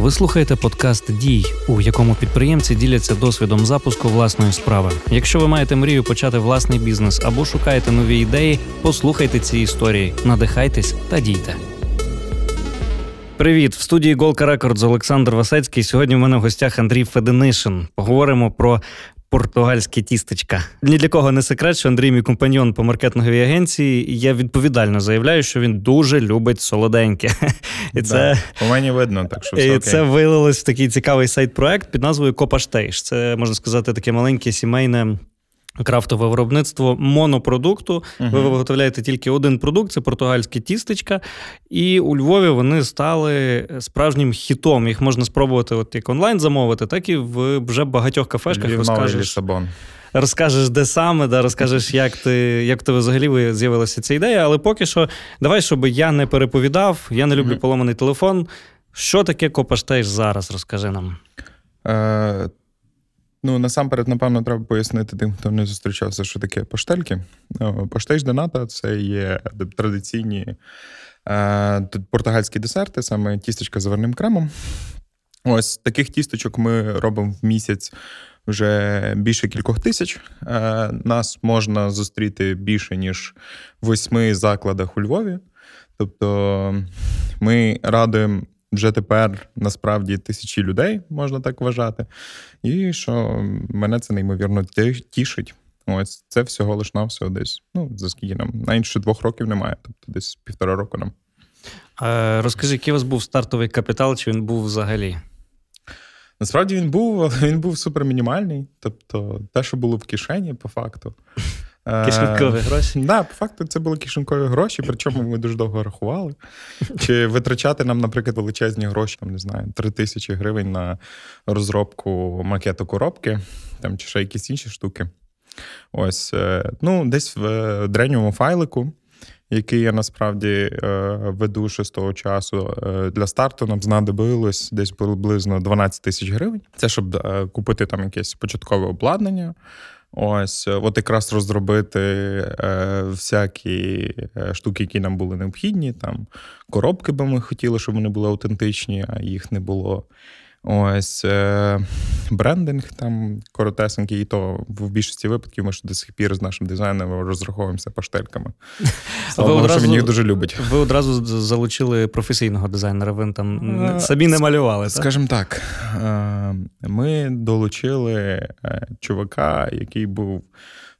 Ви слухаєте подкаст Дій, у якому підприємці діляться досвідом запуску власної справи. Якщо ви маєте мрію почати власний бізнес або шукаєте нові ідеї, послухайте ці історії, надихайтесь та дійте. Привіт, в студії Голка Records Олександр Васецький. Сьогодні в мене в гостях Андрій Фединишин. Поговоримо про португальські тістечка. Ні для кого не секрет, що Андрій, мій компаньон по маркетинговій агенції, і я відповідально заявляю, що він дуже любить солоденьке. І це да, по мені видно, так що все і це вилилось в такий цікавий сайт-проект під назвою Копаштейш. Це можна сказати таке маленьке сімейне. Крафтове виробництво монопродукту. Uh-huh. Ви виготовляєте тільки один продукт це португальське тістечка. І у Львові вони стали справжнім хітом. Їх можна спробувати от як онлайн замовити, так і в вже багатьох кафешках Львів, розкажеш. Лісабон. Розкажеш, де саме, да, розкажеш, як ти як тебе взагалі з'явилася ця ідея. Але поки що, давай, щоб я не переповідав, я не люблю uh-huh. поломаний телефон. Що таке Копаштейш зараз? Розкажи нам. Ну, насамперед, напевно, треба пояснити тим, хто не зустрічався, що таке поштельки. Поштеж дената це є традиційні е, португальські десерти, саме тістечка з заварним кремом. Ось таких тісточок ми робимо в місяць вже більше кількох тисяч. Е, нас можна зустріти більше, ніж в восьми закладах у Львові. Тобто ми радуємо вже тепер насправді тисячі людей, можна так вважати. І що мене це неймовірно тішить. Ось це всього лиш на всього десь. Ну, за скільки нам? Найінше двох років немає, тобто десь півтора року нам. Е, розкажи, який у вас був стартовий капітал, чи він був взагалі? Насправді він був, але він був супермінімальний. Тобто, те, що було в кишені, по факту. Е, кишенькові гроші? Так, да, по факту, це були кишенькові гроші, причому ми дуже довго рахували. Чи витрачати нам, наприклад, величезні гроші, там, не знаю, 3 тисячі гривень на розробку макету коробки, там, чи ще якісь інші штуки. Ось, е, ну, десь в е, древньому файлику. Який я насправді веду ще з того часу для старту, нам знадобилось десь приблизно 12 тисяч гривень. Це щоб купити там якесь початкове обладнання, Ось, е, от якраз розробити е, всякі е, штуки, які нам були необхідні. Там коробки би ми хотіли, щоб вони були аутентичні, а їх не було. Ось е, брендинг там коротесенький, і то в більшості випадків ми ж до сих пір з нашим дизайнером розраховуємося паштельками. Слава Богу, що він їх дуже любить. Ви одразу залучили професійного дизайнера, ви там а, самі не малювали. Скажімо так, е, ми долучили е, чувака, який був.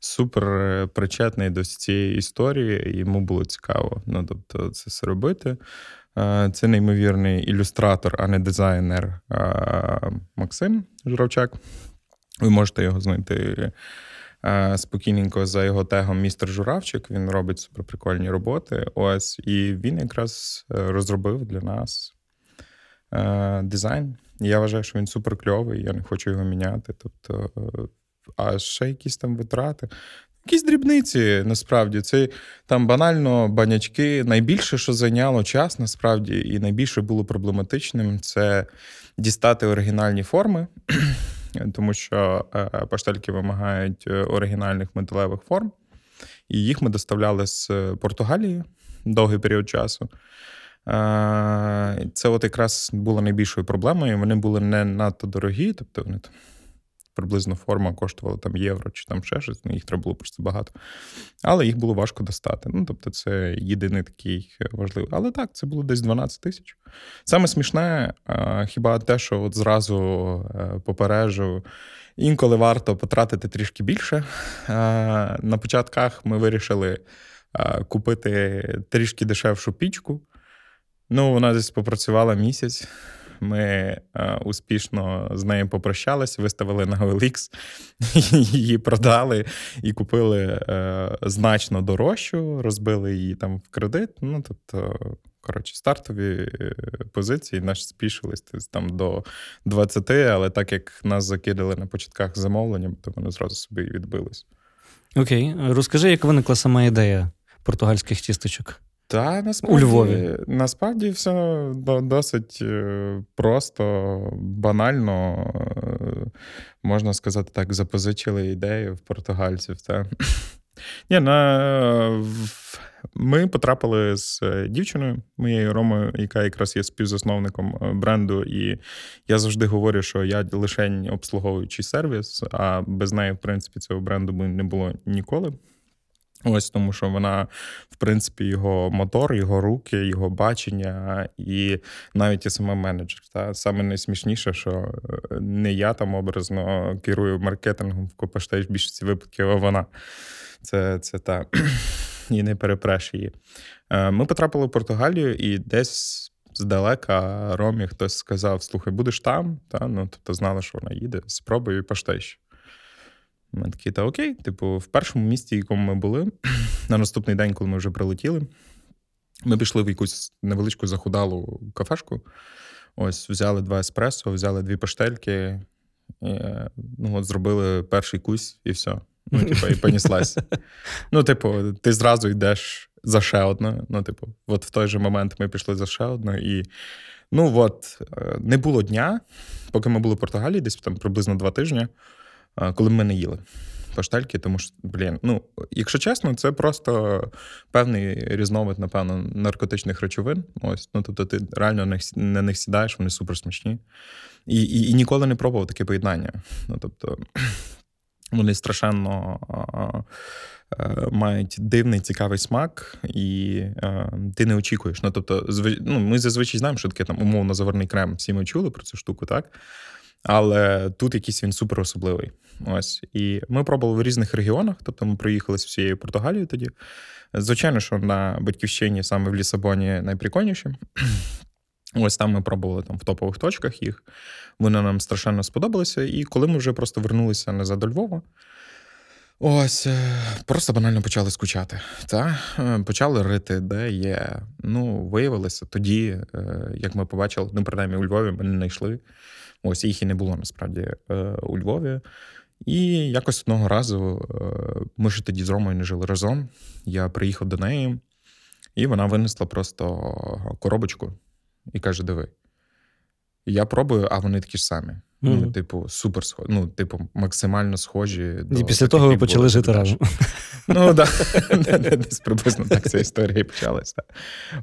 Супер причетний до цієї історії, і йому було цікаво. Ну, тобто, це все робити. Е, це неймовірний ілюстратор, а не дизайнер е, Максим Журавчак. Ви можете його знайти е, спокійненько за його тегом Містер Журавчик. Він робить суперприкольні роботи. Ось, і він якраз розробив для нас дизайн. Я вважаю, що він суперкльовий, я не хочу його міняти. Тобто, а ще якісь там витрати. Якісь дрібниці, насправді, це там банально банячки. Найбільше, що зайняло час, насправді, і найбільше було проблематичним, це дістати оригінальні форми, тому що е, паштельки вимагають е, оригінальних металевих форм, і їх ми доставляли з Португалії довгий період часу. Е, це от якраз було найбільшою проблемою. Вони були не надто дорогі, тобто вони там приблизно форма коштувала там євро чи там ще щось, ну їх треба було просто багато. Але їх було важко достати. Ну, тобто, це єдиний такий важливий. Але так, це було десь 12 тисяч. Саме смішне, хіба те, що от зразу е, попережу. Інколи варто потратити трішки більше. На початках ми вирішили купити трішки дешевшу пічку. Ну, вона десь попрацювала місяць. Ми е, успішно з нею попрощалися, виставили на OLX, її продали і купили е, значно дорожчу, розбили її там в кредит. Ну, тобто, коротше, стартові е, позиції наші спішились там до 20, але так як нас закидали на початках замовлення, то вони зразу собі відбились. Окей, розкажи, як виникла сама ідея португальських тісточок? Та насправді, у Львові. Насправді все досить е, просто, банально, е, можна сказати так, запозичили ідею в португальців. Та. Ні, на... Ми потрапили з е, дівчиною, моєю Ромою, яка якраз є співзасновником бренду. І я завжди говорю, що я лише обслуговуючий сервіс, а без неї, в принципі, цього бренду би не було ніколи. Ось тому, що вона, в принципі, його мотор, його руки, його бачення, і навіть і саме менеджер. Та саме найсмішніше, що е, не я там образно керую маркетингом в Копаштейш більшості випадків, а вона. Це це та і не перепреш її. Е, ми потрапили в Португалію, і десь здалека Ромі хтось сказав: Слухай, будеш там? Та? Ну, Тобто знали, що вона їде, спробуй і. Ми такі, та окей, типу, в першому місті, в якому ми були, на наступний день, коли ми вже прилетіли, ми пішли в якусь невеличку захудалу кафешку. Ось, взяли два еспресо, взяли дві паштельки, і, ну, от зробили перший кусь, і все. Ну, типу, і поніслась. Ну, типу, ти зразу йдеш за ще одне. Ну, типу, от в той же момент ми пішли за ще одне. І ну от, е, не було дня, поки ми були в Португалії, десь там приблизно два тижні коли ми не їли паштельки, тому що, блін, ну, якщо чесно, це просто певний різновид, напевно, наркотичних речовин. Ось, ну тобто, ти реально на них сідаєш, вони супер смачні. І, і, і ніколи не пробував таке поєднання. Ну, тобто, вони страшенно. Мають дивний цікавий смак, і е, ти не очікуєш. Ну, тобто, зв... ну, Ми зазвичай знаємо, що таке там умовно заварний крем. Всі ми чули про цю штуку, так? Але тут якийсь він супер особливий. Ось. І ми пробували в різних регіонах, тобто ми проїхали з всією Португалією тоді. Звичайно, що на батьківщині саме в Лісабоні найприкольніше. Ось там ми пробували там в топових точках їх. Вони нам страшенно сподобалися. І коли ми вже просто вернулися назад до Львова, ось е, просто банально почали скучати. Та? Е, почали рити, де є. Ну, виявилося тоді, е, як ми побачили, ну, принаймні у Львові ми не знайшли. Ось їх і не було насправді е, у Львові. І якось одного разу е, ми ж тоді з Ромою не жили разом. Я приїхав до неї, і вона винесла просто коробочку і каже: Диви. я пробую, а вони такі ж самі. Mm-hmm. Ну, типу, супер схожі, ну, типу, максимально схожі. І після того ви почали жити разом. Ну, так, десь приблизно так ця історія і почалася.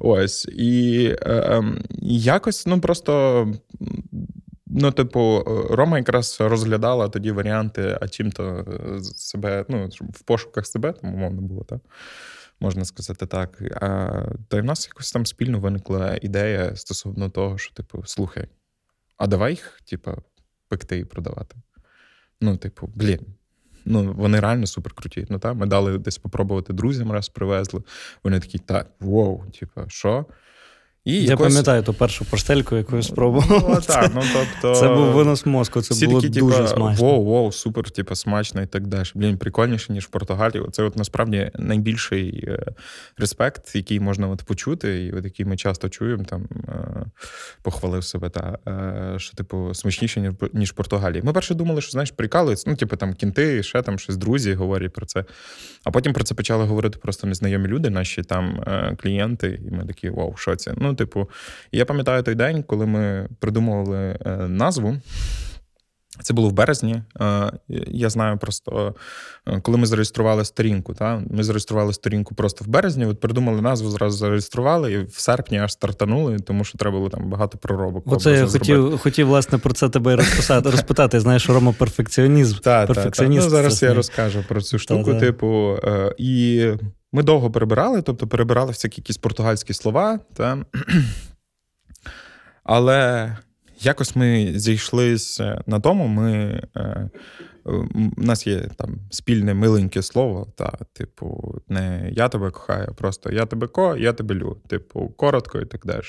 Ось. І е, ем, якось, ну, просто Ну, типу, Рома якраз розглядала тоді варіанти, а чим-то е, себе, ну, в пошуках себе, там, умовно було, так? Можна сказати так. А, Та й в нас якось там спільно виникла ідея стосовно того, що, типу, слухай, а давай їх, типу, пекти і продавати. Ну, типу, блін. Ну, вони реально супер круті. Ну, так, Ми дали десь попробувати друзям, раз привезли. Вони такі, так, воу, типу, що? І Я якось... пам'ятаю ту першу портельку, яку я спробував. Ну, так, ну, тобто... Це був винос мозку, це Всі було такі, дуже типа, смачно. Воу, воу, супер, типу, смачно і так далі. Блін, прикольніше, ніж в Португалії. Це от насправді найбільший е, респект, який можна от почути, і от який ми часто чуємо, там е, похвалив себе, та, е, що, типу, смачніше, ніж в Португалії. Ми перше думали, що знаєш, прикалуються, ну, типу, там кінти, ще там щось друзі говорять про це. А потім про це почали говорити просто незнайомі люди, наші там клієнти, і ми такі, вау, що це? Ну, типу, я пам'ятаю той день, коли ми придумували е, назву. Це було в березні. Е, я знаю просто, е, коли ми зареєстрували сторінку. Та? Ми зареєстрували сторінку просто в березні, от придумали назву, зразу зареєстрували, і в серпні аж стартанули, тому що треба було там багато проробок. Оце я хотів, хотів, власне, про це тебе розписати, розпитати. Знаєш, Рома перфекціонізм. Так, перфекціоніст. Ну, Зараз я розкажу про цю штуку. Типу, і ми довго перебирали, тобто перебирали всякі якісь португальські слова. Та... Але якось ми зійшлися на тому, ми. Е, у нас є там спільне миленьке слово, та, типу, не я тебе кохаю, просто я тебе ко, я тебе лю, типу, коротко і так далі.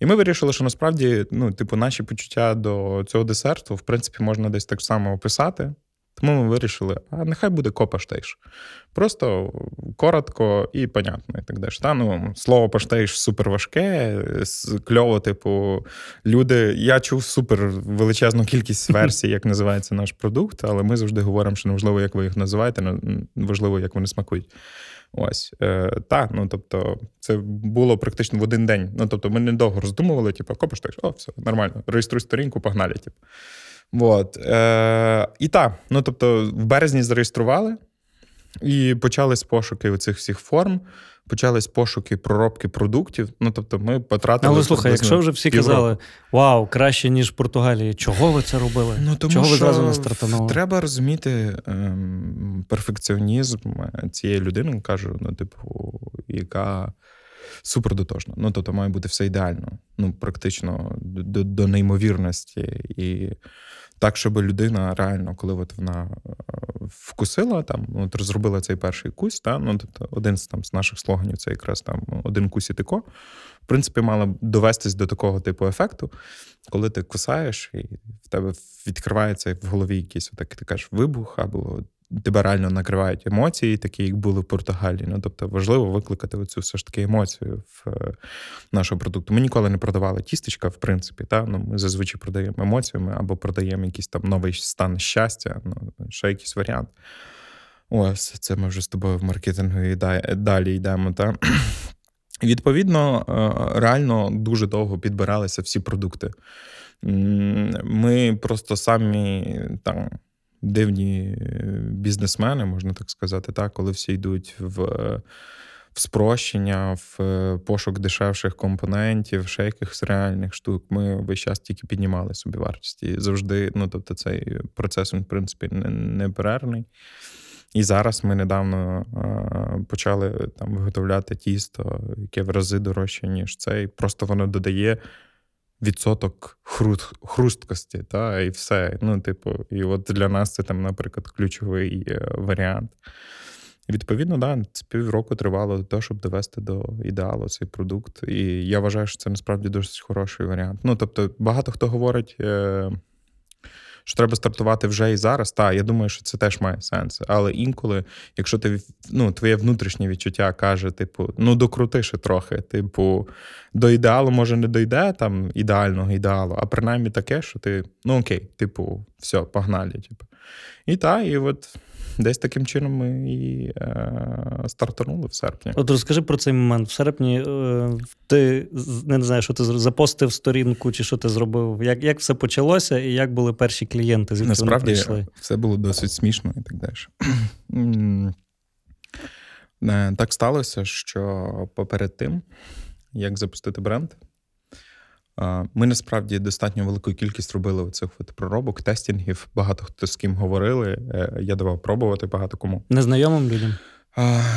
І ми вирішили, що насправді ну, типу, наші почуття до цього десерту, в принципі, можна десь так само описати. Тому ми вирішили, а нехай буде копаштейш. Просто коротко і понятно, і так далі. Та, ну, Слово паштейш супер важке, кльово, типу, люди. Я чув супер величезну кількість версій, як називається наш продукт, але ми завжди говоримо, що неважливо, як ви їх називаєте, важливо, як вони смакують. Ось е, так, ну тобто, це було практично в один день. Ну тобто, ми недовго роздумували, типу, копаштейш, о, все нормально, реєструй сторінку, погнали. Типу. Вот. Е, І так, ну тобто, в березні зареєстрували. І почались пошуки оцих всіх форм, почались пошуки проробки продуктів. Ну тобто, ми потратили. Але слухай, якщо вже всі півроку. казали вау, краще ніж в Португалії, чого ви це робили? Ну тому чого ви зразу не стартанули? Треба розуміти ем, перфекціонізм цієї людини, кажу, ну, типу, яка. Супердотожна. Ну, тобто має бути все ідеально, ну, практично до до неймовірності. І так, щоб людина реально, коли от вона е, вкусила там, от розробила цей перший кусь, та, ну, тобто один з там з наших слоганів це якраз там один кусь і тико. В принципі, мала б довестись до такого типу ефекту, коли ти кусаєш, і в тебе відкривається в голові якийсь отак, ти кажеш вибух, або тебе реально накривають емоції, такі, як були в Португалії. Ну, тобто важливо викликати оцю все ж таки емоцію в е, нашого продукту. Ми ніколи не продавали тістечка, в принципі. Та? Ну, Ми зазвичай продаємо емоціями або продаємо якийсь там новий стан щастя, ну, ще якийсь варіант. Ось це ми вже з тобою в маркетингу і далі йдемо. Та? Відповідно, е, реально дуже довго підбиралися всі продукти. Ми просто самі там дивні е, бізнесмени, можна так сказати, так, коли всі йдуть в в спрощення, в е, пошук дешевших компонентів, ще якихось реальних штук. Ми весь час тільки піднімали собі вартість. І завжди, ну тобто, цей процес, він, в принципі, неперервний. І зараз ми недавно е, почали там виготовляти тісто, яке в рази дорожче, ніж цей. Просто воно додає відсоток хруст, хрусткості, та, і все. Ну, типу, і от для нас це там, наприклад, ключовий е, варіант. відповідно, да, це півроку тривало до того, щоб довести до ідеалу цей продукт. І я вважаю, що це насправді досить хороший варіант. Ну, тобто, багато хто говорить. Е, що треба стартувати вже і зараз. Та я думаю, що це теж має сенс. Але інколи, якщо ти ну, твоє внутрішнє відчуття каже, типу, ну докрути ще трохи, типу, до ідеалу, може, не дойде там ідеального ідеалу, а принаймні таке, що ти ну окей, типу, все, погнали. Типу. І так, і от десь таким чином ми і е, стартанули в серпні. От розкажи про цей момент. В серпні е, ти не знаю, що ти запостив сторінку чи що ти зробив. Як як все почалося, і як були перші клієнти? Звідки Насправді вони прийшли? все було досить смішно і так далі. Е, так сталося, що поперед тим, як запустити бренд, ми насправді достатньо велику кількість робили оцих от проробок, тестінгів. Багато хто з ким говорили. Е, я давав пробувати багато кому. Незнайомим людям.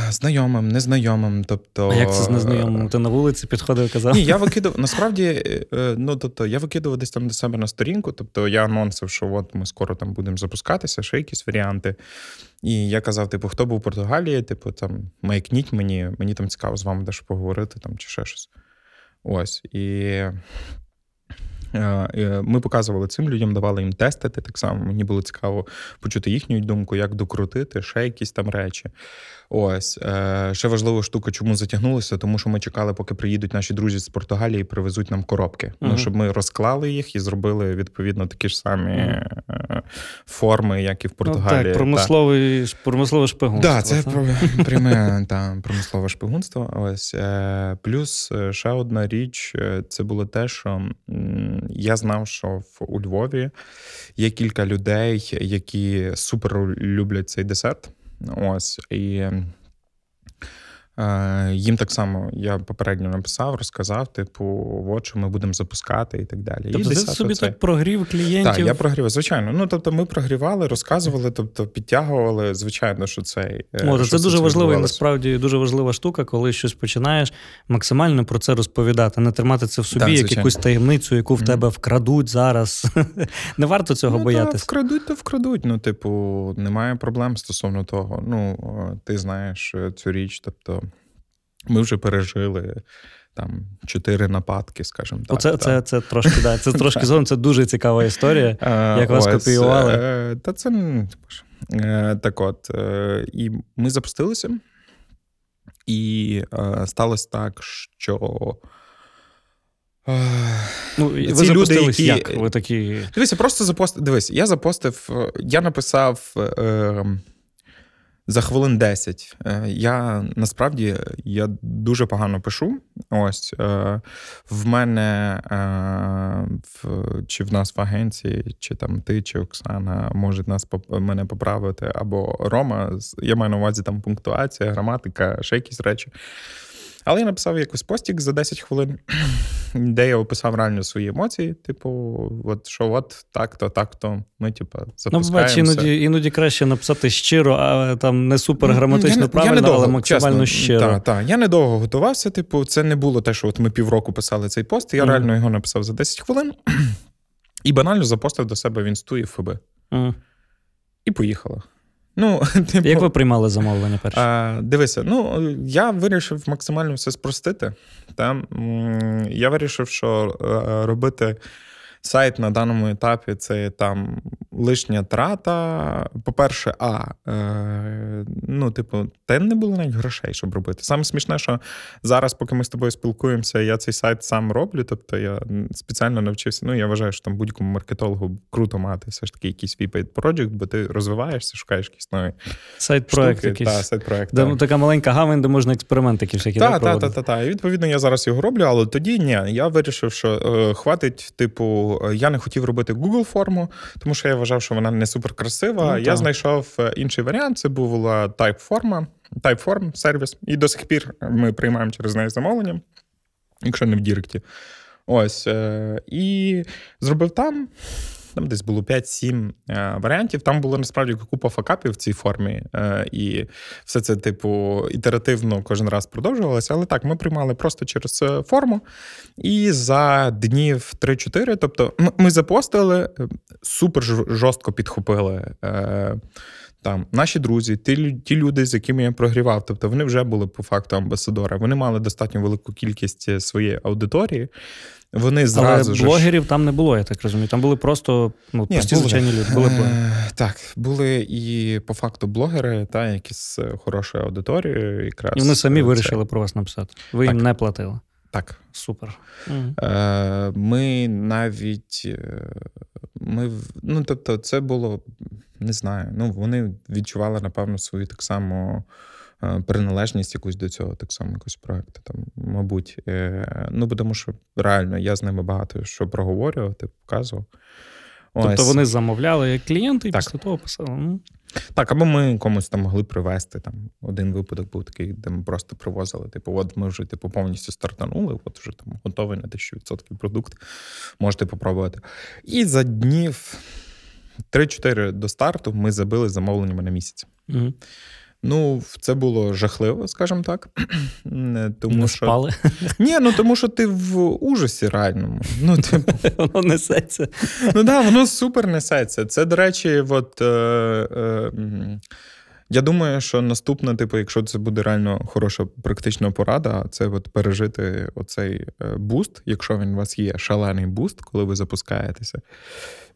Знайомим, незнайомим. Тобто, а як це з незнайомим? Ти на вулиці підходив і казав? Ні, я викидав. Насправді, е, ну тобто, я викидував десь там до себе на сторінку. Тобто я анонсив, що от ми скоро там будемо запускатися, ще якісь варіанти. І я казав: типу, хто був у Португалії, типу, там маякніть мені, мені там цікаво з вами дещо поговорити там чи ще щось. Ось. І е, ми показували цим людям, давали їм тестити. Так само мені було цікаво почути їхню думку, як докрутити ще якісь там речі. Ось е, ще важлива штука, чому затягнулося, тому що ми чекали, поки приїдуть наші друзі з Португалії і привезуть нам коробки. Uh-huh. Ну, щоб ми розклали їх і зробили відповідно такі ж самі uh-huh. Форми, як і в Португалії. Ну, так, Промисловий промислове шпигунство. Так, це пряме та, промислове шпигунство. Ось е, плюс ще одна річ, це було те, що я знав, що в у Львові є кілька людей, які супер люблять цей десерт. Ось і Е, їм так само я попередньо написав, розказав, типу, от що ми будемо запускати і так далі. Тобто і ти собі оце... так прогрів клієнтів? Так, я прогрів, звичайно. Ну тобто, ми прогрівали, розказували, тобто підтягували. Звичайно, що цей е, О, це дуже важливо і насправді дуже важлива штука, коли щось починаєш максимально про це розповідати, не тримати це в собі, так, як якусь таємницю, яку в mm. тебе вкрадуть зараз. Не варто цього ну, боятися. Вкрадуть, то вкрадуть. Ну, типу, немає проблем стосовно того. Ну, ти знаєш цю річ, тобто. Ми вже пережили там чотири нападки, скажімо так. Оце, це це трошки да, це трошки зон, це дуже цікава історія. Як вас копіювали? Е, та це е, так от. Е, і ми запустилися, і сталося так, що. Ну, Ви Ці люди, які... як? Ви такі... Дивися, просто запостив. Дивись, я запостив, я написав. Е, За хвилин 10. Е, я насправді я дуже погано пишу. Ось е, в мене в чи в нас в агенції, чи там ти, чи Оксана можуть нас мене поправити, або Рома. Я маю на увазі там пунктуація, граматика, ще якісь речі. Але я написав якийсь постік за 10 хвилин, де я описав реально свої емоції. Типу, от що от так-то, так-то. Ми, типу, запускаємося. Ну, бач, іноді іноді краще написати щиро, а там не супер граматично я, правильно, я недовго, але максимально чесно, щиро. Так, так. Я недовго готувався. Типу, це не було те, що от ми півроку писали цей пост. Я mm. реально його написав за 10 хвилин і банально запостив до себе в інсту і ФБ. Mm. І поїхала. Ну, типу, Як ви приймали замовлення перше? А, Дивися, ну я вирішив максимально все спростити. Та? Я вирішив, що е, робити сайт на даному етапі це там лишня трата. По-перше, а е, ну, типу, те не було навіть грошей, щоб робити. Саме смішне, що зараз, поки ми з тобою спілкуємося, я цей сайт сам роблю. Тобто я спеціально навчився. Ну, я вважаю, що там будь-якому маркетологу круто мати все ж таки якийсь свій проджект, бо ти розвиваєшся, шукаєш якісь нові сайт-проект. якийсь. Та, сайт-проект де, та. Така маленька гавань, де можна експериментики всякі Так, так, так, так. І відповідно я зараз його роблю, але тоді ні. Я вирішив, що е, хватить, типу, я не хотів робити Google форму, тому що я вважав, що вона не супер красива. Ну, я так. знайшов е, інший варіант. Це була Typeform, Typeform сервіс. І до сих пір ми приймаємо через неї замовлення, якщо не в Діректі. Ось. Е, і зробив там. Там десь було 5-7 е, варіантів. Там було насправді купа факапів в цій формі, е, і все це, типу, ітеративно кожен раз продовжувалося. Але так, ми приймали просто через е, форму. І за днів 3-4, тобто, ми запостили, супер жорстко підхопили. Там наші друзі, ті ті люди, з якими я прогрівав, тобто вони вже були по факту амбасадори. Вони мали достатньо велику кількість своєї аудиторії. Вони зразу Але блогерів ж... там не було, я так розумію. Там були просто ну, Ні, прості були. звичайні люди. Були е, Так, були і по факту блогери, та які з хорошою аудиторією. якраз. І вони самі це... вирішили про вас написати. Ви так. їм не платили. Так. Супер. Е, Ми навіть. Е, ми, ну, Тобто, це було не знаю. Ну, Вони відчували, напевно, свою так само. Е, приналежність якусь до цього, так само якось проекту. Там, мабуть, е, ну тому що реально я з ними багато що проговорювати, показував. Тобто вони замовляли як клієнти і так. після того писали. Ну. Так, або ми комусь там могли привезти. Там один випадок був такий, де ми просто привозили. Типу, от ми вже типу повністю стартанули, от вже там готовий на 1000% продукт. Можете попробувати. І за днів 3-4 до старту ми забили замовленнями на місяць. Угу. Ну, це було жахливо, скажімо так. Тому Не що... спали? Ні, ну тому що ти в ужасі реальному. Ну, типу... Воно несеться. Ну так, да, воно супер несеться. Це, до речі, от. Е, е, я думаю, що наступна, типу, якщо це буде реально хороша практична порада, це от пережити оцей е, буст, якщо він у вас є шалений буст, коли ви запускаєтеся.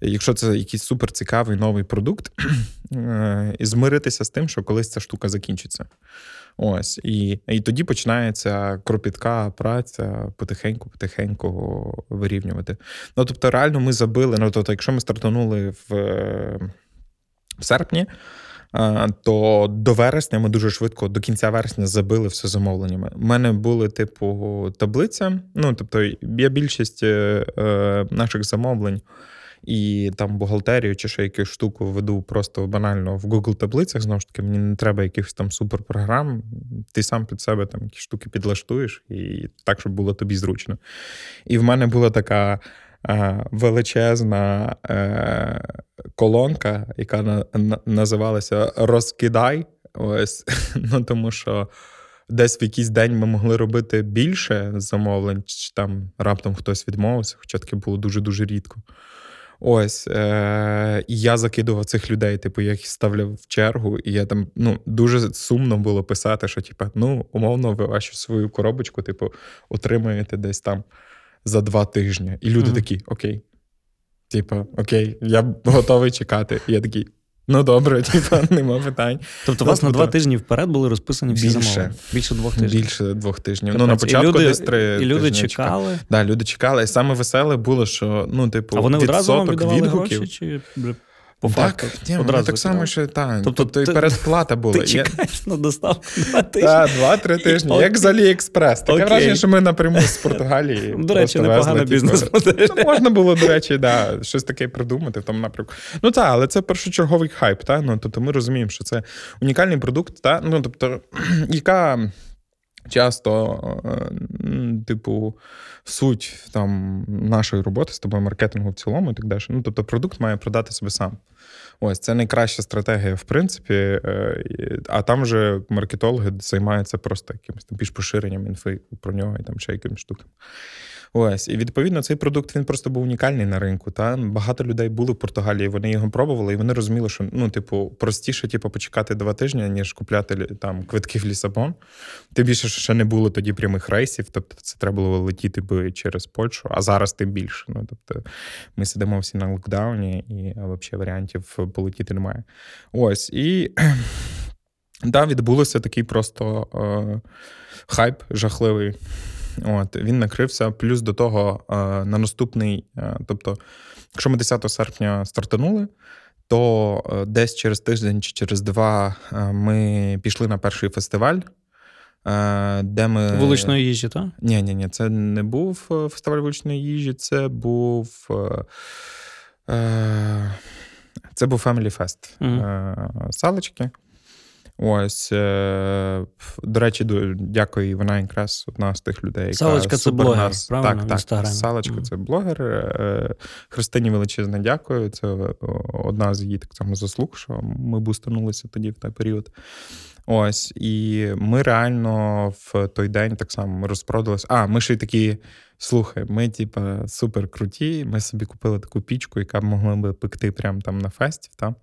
Якщо це якийсь суперцікавий новий продукт, е, і змиритися з тим, що колись ця штука закінчиться. Ось, і і тоді починається кропітка праця потихеньку-потихеньку вирівнювати. Ну тобто, реально ми забили. Ну тобто, якщо ми стартанули в, в серпні то до вересня ми дуже швидко, до кінця вересня, забили все замовленнями. У мене були, типу, таблиця. Ну, тобто, я більшість е, е, наших замовлень. І там бухгалтерію чи ще якусь штуку веду просто банально в Google таблицях. Знову ж таки, мені не треба якихось там суперпрограм. Ти сам під себе там якісь штуки підлаштуєш, і так, щоб було тобі зручно. І в мене була така величезна е, колонка, яка на, на, називалася Розкидай. Ось, ну тому що. Десь в якийсь день ми могли робити більше замовлень, чи там раптом хтось відмовився, хоча таке було дуже-дуже рідко. Ось. е- І я закидував цих людей, типу, я їх ставляв в чергу, і я там ну, дуже сумно було писати, що, типу, ну, умовно, ви вашу свою коробочку, типу, отримаєте десь там за два тижні. І люди mm-hmm. такі: Окей. Типа, окей, я готовий чекати. І я такий. Ну добре, типа, нема питань. Тобто у вас на два тижні вперед були розписані всі більше, замови? Більше двох тижнів. Більше двох тижнів. Ну, на початку люди, десь три. І люди чекали. Так, Да, люди чекали. І саме веселе було, що ну, типу, а вони відсоток віддавали відгуків. гроші? Чи... По так, факту. Ні, Одразу так само, що так. Тобто Тобто, ти- і передплата була. Ти Я- чекаєш на доставку два тижні. Так, два-три тижні, як з Аліекспрес. Таке враження, що ми напряму з Португалії. До речі, непогана типу, бізнес-модель. Можна було, до речі, да, щось таке придумати в тому напрямку. Ну так, але це першочерговий хайп. Та? Ну, тобто ми розуміємо, що це унікальний продукт, та? ну, тобто, яка. Часто, е, типу, суть там нашої роботи з тобою, маркетингу в цілому і так далі. Ну, тобто, продукт має продати себе сам. Ось це найкраща стратегія, в принципі. е, А там вже маркетологи займаються просто якимось там більш поширенням інфи про нього і там ще якимось штуками. Ось, і відповідно цей продукт він просто був унікальний на ринку. Та багато людей були в Португалії, вони його пробували, і вони розуміли, що ну, типу, простіше, типу, почекати два тижні, ніж купляти там квитки в Лісабон. Тим більше, що ще не було тоді прямих рейсів, тобто це треба було летіти би через Польщу, а зараз тим більше. Ну тобто ми сидимо всі на локдауні, і взагалі варіантів полетіти немає. Ось і. Да, відбулося такий просто е, хайп жахливий. От, він накрився. Плюс до того е, на наступний, е, тобто, якщо ми 10 серпня стартанули, то е, десь через тиждень чи через два ми пішли на перший фестиваль, де ми. Вуличної їжі, так? Ні, ні, ні, це не був фестиваль вуличної їжі, це був. Це був Family Fest. Е, Салочки. Ось, е, до речі, ду- дякую, вона якраз одна з тих людей, яка Салочка це блогер, нас... правильно, Так, в так. Салочка Мгм. це блогер. Е, Христині величезне дякую. Це е, одна з її так само заслуг, що ми бустанулися тоді в той період. Ось, і ми реально в той день так само розпродалися. А, ми ще й такі. Слухай, ми, типа, супер круті. Ми собі купили таку пічку, яка могла би пекти прямо там на фесті. Та?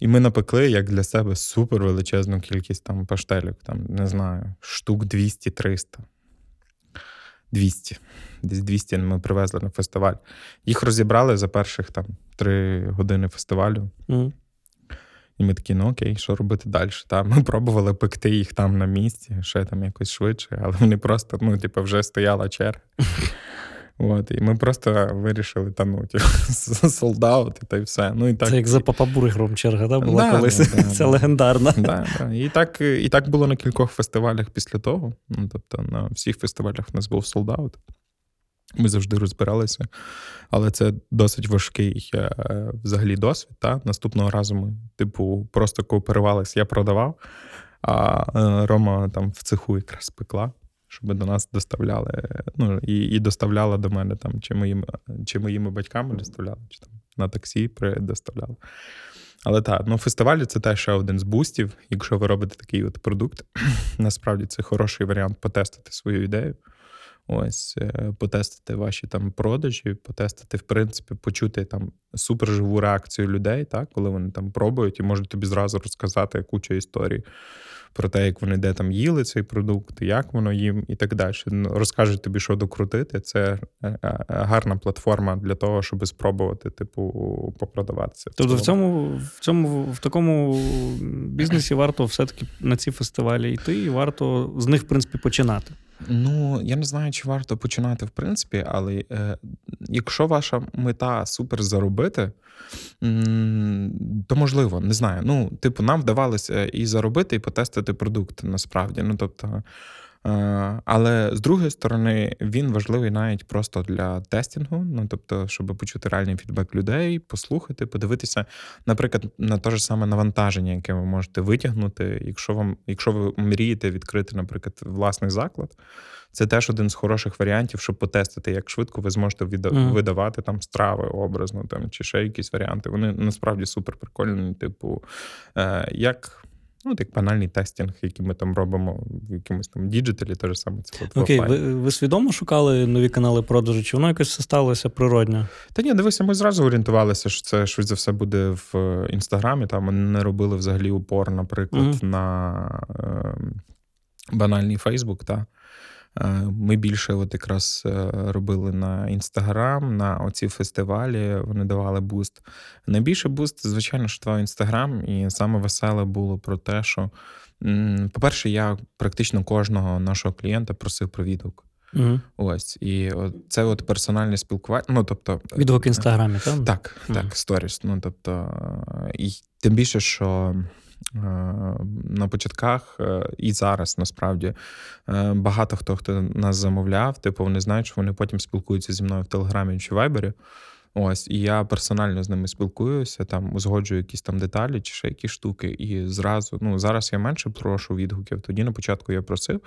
І ми напекли як для себе супер величезну кількість там паштелів, там, не знаю, штук 200-300. 200. Десь 200 ми привезли на фестиваль. Їх розібрали за перших там три години фестивалю. Мгм. І ми такі, ну окей, що робити далі? Та, ми пробували пекти їх там на місці, ще там якось швидше, але вони просто, ну, типу, вже стояла черга. От, і ми просто вирішили та ну, типу, солдати та й все. Ну, і так, Це як за папабургером черга, да, була Да, колись. да, Це да. легендарна. Да, да. І, так, і так було на кількох фестивалях після того. Ну, тобто на всіх фестивалях в нас був солдат. Ми завжди розбиралися, але це досить важкий е, взагалі досвід. Та? Наступного разу ми, типу, просто кооперувалися, я продавав, а е, Рома там в цеху якраз пекла, щоб до нас доставляли. Ну, і, і доставляла до мене там, чи моїми, чи моїми батьками доставляли, чи там на таксі доставляли. Але так, ну фестивалі це теж один з бустів. Якщо ви робите такий от продукт, насправді це хороший варіант потестити свою ідею. Ось, е, потестити ваші там продажі, потестити, в принципі, почути там суперживу реакцію людей, так, коли вони там пробують і можуть тобі зразу розказати кучу історій про те, як вони де там їли цей продукт, як воно їм, і так далі. Розкажуть тобі, що докрутити. Це е, е, гарна платформа для того, щоб спробувати, типу, попродаватися. Тобто в цьому, в цьому в такому бізнесі варто все-таки на ці фестивалі йти, і варто з них, в принципі, починати. Ну, я не знаю, чи варто починати в принципі, але е, якщо ваша мета супер заробити, то можливо, не знаю. Ну, типу, нам вдавалося і заробити, і потестити продукт насправді. Ну, тобто, е, але з другої сторони, він важливий навіть просто для тестінгу. Ну, тобто, щоб почути реальний фідбек людей, послухати, подивитися, наприклад, на те ж саме навантаження, яке ви можете витягнути, якщо вам, якщо ви мрієте відкрити, наприклад, власний заклад. Це теж один з хороших варіантів, щоб потестити, як швидко ви зможете видавати там страви образно, там чи ще якісь варіанти. Вони насправді супер прикольні. Типу, е, як, ну, от як банальний testing, який ми там робимо в якомусь там діджиталі, те ж саме це Окей, okay. ви, ви свідомо шукали нові канали продажу, чи воно якось все сталося природньо? Та ні, дивися, ми зразу орієнтувалися, що це швидше за все буде в е, інстаграмі. Там ми не робили взагалі упор, наприклад, Мгм. на е, банальний Фейсбук. Та. Е, Ми більше от якраз е, робили на інстаграм, на оці фестивалі. Вони давали буст. Найбільший буст, звичайно, що твій інстаграм, і саме веселе було про те, що, по-перше, я практично кожного нашого клієнта просив про відгук. Угу. Ось. І от це от персональне спілкування. Ну, тобто... Відгук в інстаграмі, так? Так, угу. так, сторіс. Ну, тобто, і тим більше, що. На початках і зараз насправді багато хто хто нас замовляв, типу вони знають, що вони потім спілкуються зі мною в Телеграмі чи Вайбері. Ось, і я персонально з ними спілкуюся, там узгоджую якісь там деталі чи ще якісь штуки. І зразу, ну зараз я менше прошу відгуків. Тоді на початку я просив,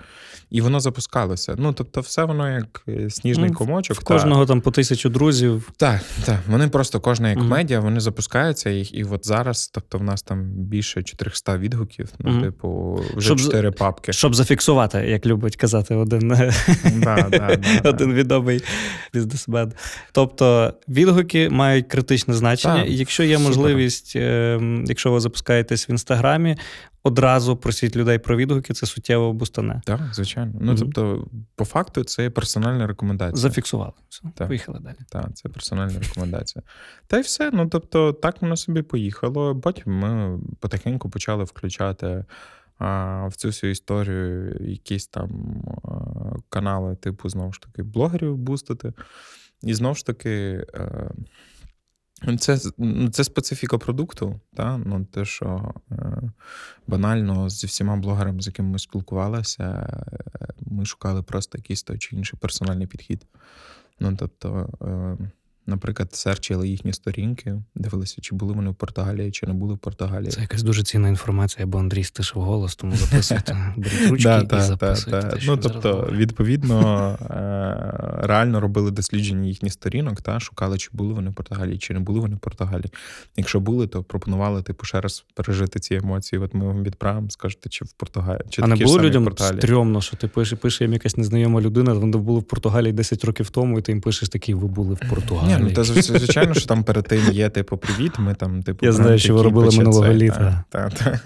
і воно запускалося. Ну тобто, все воно як е, сніжний ну, комочок. В кожного та... там по тисячу друзів. Так, так. Вони просто кожна як угу. медіа, вони запускаються і, і от зараз, тобто, в нас там більше 400 відгуків, ну, угу. типу, вже 4 папки. Щоб зафіксувати, як любить казати один да, да, один відомий бізнесмен. Тобто, відгук відгуки мають критичне значення. Так, якщо є можливість, е, якщо ви запускаєтесь в інстаграмі, одразу просіть людей про відгуки, це суттєво бустане. Так, звичайно. Ну mm-hmm. тобто, по факту, це персональна рекомендація. Зафіксували. Все, так. Поїхали далі. Так, це персональна рекомендація. Та й все. Ну тобто, так воно собі поїхало. Потім ми потихеньку почали включати. В цю всю історію якісь там канали, типу, знову ж таки, блогерів бустити. І знову ж таки, е, це це специфіка продукту, та? ну, те, що е, банально зі всіма блогерами, з якими ми спілкувалися, е, ми шукали просто якийсь той чи інший персональний підхід. Ну, тобто, наприклад, серчили їхні сторінки, дивилися, чи були вони в Португалії, чи не були в Португалії. Це якась дуже цінна інформація, бо Андрій стишив голос, тому записуйте, беріть ручки і записуйте. Ну, тобто, відповідно, е, реально робили дослідження їхніх сторінок, та шукали, чи були вони в Португалії, чи не були вони в Португалії. Якщо були, то пропонували типу ще раз пережити ці емоції. От ми вам відправимо, скажете, чи в Португалії. Чи а не було людям стрьомно, що ти пише, пише їм якась незнайома людина, вони були в Португалії 10 років тому, і ти їм пишеш такий, ви були в Португалії. Ні, ну та звичайно, що там перед тим є типу привіт. Ми там, типу, я знаю, що ви робили минулого літа. Та, та.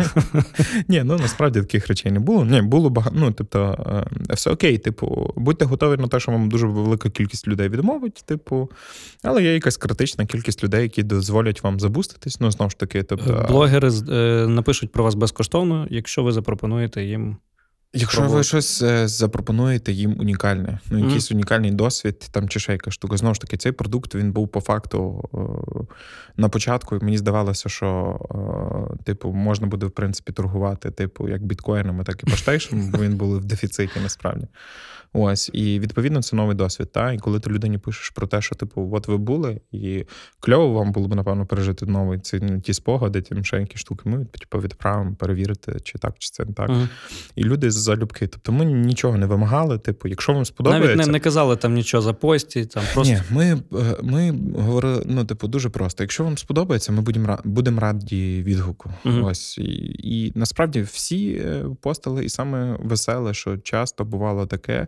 Ні, ну насправді таких речей не було. Ні, було багато. Ну, тобто, е, все окей, типу, будьте готові на те, що вам дуже велика кількість людей відмовить, типу, але є якась критична кількість людей, які дозволять вам забуститись. Ну, знову ж таки, тобто. Блогери е, напишуть про вас безкоштовно, якщо ви запропонуєте їм. Якщо Пробувати. ви щось е, запропонуєте їм унікальне, ну якийсь mm. унікальний досвід, там чи ще яка штука. Знову ж таки, цей продукт він був по факту е, на початку. Мені здавалося, що е, типу можна буде в принципі торгувати, типу, як біткоїнами, так і поштейшем, бо він був в дефіциті насправді. Ось, і відповідно це новий досвід. Та? І коли ти людині пишеш про те, що типу, от ви були, і кльово вам було б, напевно, пережити новий ці ті спогади, ті мшенькі штуки. Ми типу, відправимо перевірити, чи так, чи це не так. uh І люди залюбки. Тобто ми нічого не вимагали. Типу, якщо вам сподобається. Навіть не, не казали там нічого за пості. Там просто... Ні, ми е, ми говорили, ну, типу, дуже просто. Якщо вам сподобається, ми будемо будемо раді відгуку. uh Ось і, і насправді всі е, постили, і саме веселе, що часто бувало таке.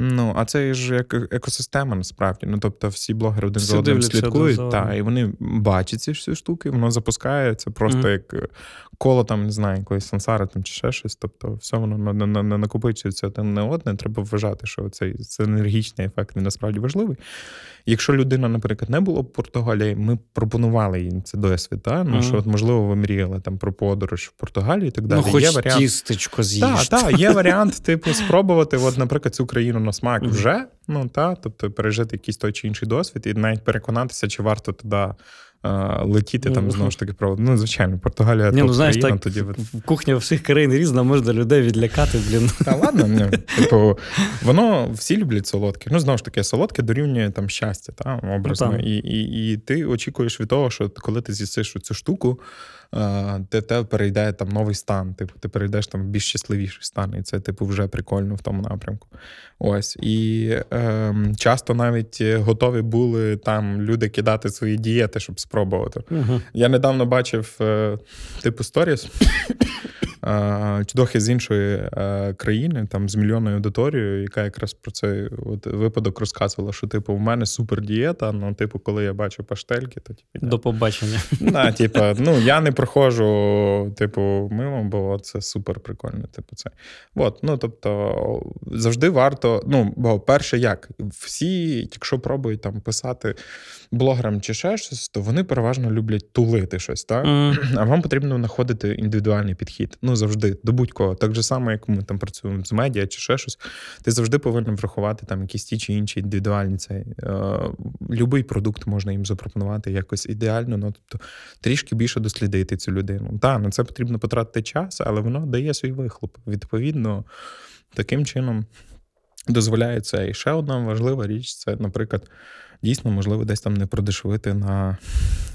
Ну, а це ж як екосистема насправді. Ну, тобто, всі блогери один за одним слідкують, та, і вони бачать ці всі штуки, воно запускається просто mm-hmm. як е, коло там, не знаю, якоїсь сансари там чи ще щось. Тобто, все воно на, на, накопичується один на одне. Треба вважати, що цей синергічний ефект він насправді важливий. Якщо людина, наприклад, не була в Португалії, ми пропонували їй це досвід. Та? Ну, mm-hmm. що, от, можливо, ви мріяли там про подорож в Португалії і так далі. Ну, хоч є варіант... тістечко з'їж. Так, так, є варіант, типу, спробувати, от, наприклад, цю країну на смак mm-hmm. вже. Ну, та, тобто пережити якийсь той чи інший досвід, і навіть переконатися, чи варто туди летіти там знову ж таки про ну, звичайно, Португалія Ні, ну, знаєш, країна, так, тоді кухня всіх країн різна, можна людей відлякати. блін. Та ладно, ні. Типу, воно всі люблять солодке. Ну, знову ж таки, солодке дорівнює там щастя, та, образно. Ну, і, і, і ти очікуєш від того, що коли ти з'їсиш цю штуку те, те перейде там новий стан. Типу, ти перейдеш там в більш щасливіший стан, і це, типу, вже прикольно в тому напрямку. Ось. І е, часто навіть готові були там люди кидати свої дієти, щоб спробувати. Угу. Я недавно бачив, е, типу, сторіс. Чудохи з іншої е, країни, там з мільйонною аудиторією, яка якраз про цей от випадок розказувала, що типу в мене супер дієта. Ну, типу, коли я бачу паштельки, то типу, до побачення. Да, типу, ну я не проходжу, типу, мимо, бо це супер прикольно. Типу, це. От, ну тобто завжди варто. Ну, бо перше, як всі, якщо пробують там писати блогерам чи ще щось, то вони переважно люблять тулити щось, так? Mm. А вам потрібно знаходити індивідуальний підхід. Ну, завжди до будь-кого. Так же само, як ми там працюємо з медіа чи ще щось, ти завжди повинен врахувати там якісь ті чи інші індивідуальні цей. Е, любий продукт можна їм запропонувати якось ідеально, ну тобто трішки більше дослідити цю людину. Так, на це потрібно потратити час, але воно дає свій вихлоп. Відповідно, таким чином дозволяє це. І ще одна важлива річ це, наприклад дійсно можливо десь там не продешевити на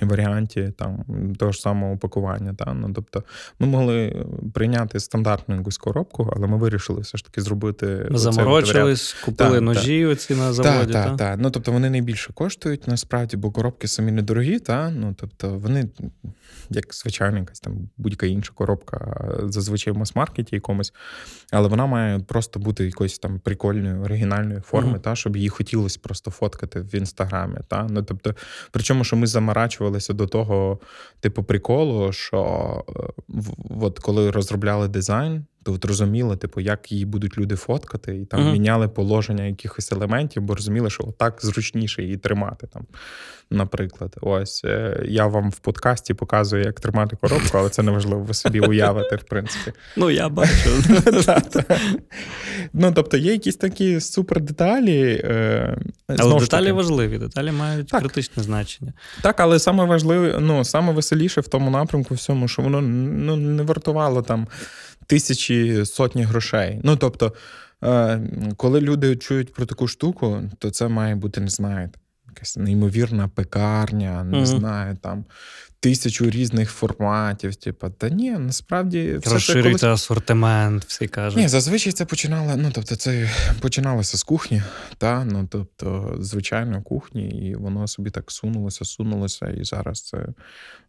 варіанті там того ж самого упакування. Та? Ну, Тобто ми могли прийняти стандартну якусь коробку, але ми вирішили все ж таки зробити. Заморочились, купили та, ножі та. оці на заводі. Так, так. Ну, тобто вони найбільше коштують насправді, бо коробки самі недорогі, та? ну, тобто вони. Як звичайна якась там будь-яка інша коробка, зазвичай в мас-маркеті якомусь, але вона має просто бути якоюсь там прикольної, оригінальної форми, mm-hmm. та, щоб її хотілося просто фоткати в інстаграмі. Та? Ну, тобто, Причому, що ми замарачувалися до того, типу, приколу, що е, от коли розробляли дизайн, то от розуміли, типу, як її будуть люди фоткати, і там uh-huh. міняли положення якихось елементів, бо розуміли, що так зручніше її тримати. Там, Наприклад, ось е, я вам в подкасті показую, як тримати коробку, але це неважливо, ви собі уявите, в принципі. Ну, я бачу. Ну, тобто, є якісь такі супер деталі. Е, але деталі важливі, деталі мають критичне значення. Так, але саме важливе, ну, саме веселіше в тому напрямку, всьому, що воно ну, не вартувало там тисячі сотні грошей. Ну тобто, е, коли люди чують про таку штуку, то це має бути, не знаю, якась неймовірна пекарня, не mm-hmm. знаю, там тисячу різних форматів. Типу, та ні, насправді все розширюйте колись... асортимент, всі кажуть. Ні, зазвичай це починало. Ну тобто, це починалося з кухні, та ну тобто, звичайно, кухні, і воно собі так сунулося, сунулося, і зараз це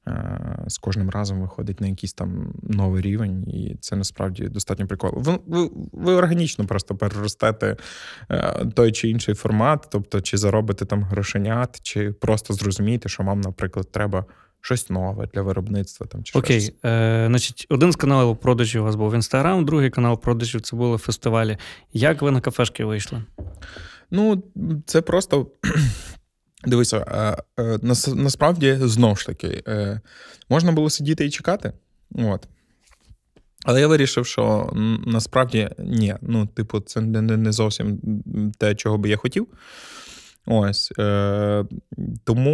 е, з кожним разом виходить на якийсь там новий рівень, і це насправді достатньо прикольно. Ви, ви, ви органічно просто переростете е, той чи інший формат, тобто, чи заробите там грошенят, чи просто зрозумієте, що вам, наприклад, треба щось нове для виробництва. Там, чи Окей, щось. Е, значить, один з каналів продажів у вас був Інстаграм, другий канал продажів це були фестивалі. Як ви на кафешки вийшли? Ну, це просто. Дивися, е, насправді знову ж таки, е, можна було сидіти і чекати. От. Але я вирішив, що насправді ні. Ну, типу, це не зовсім те, чого би я хотів. Ось е, тому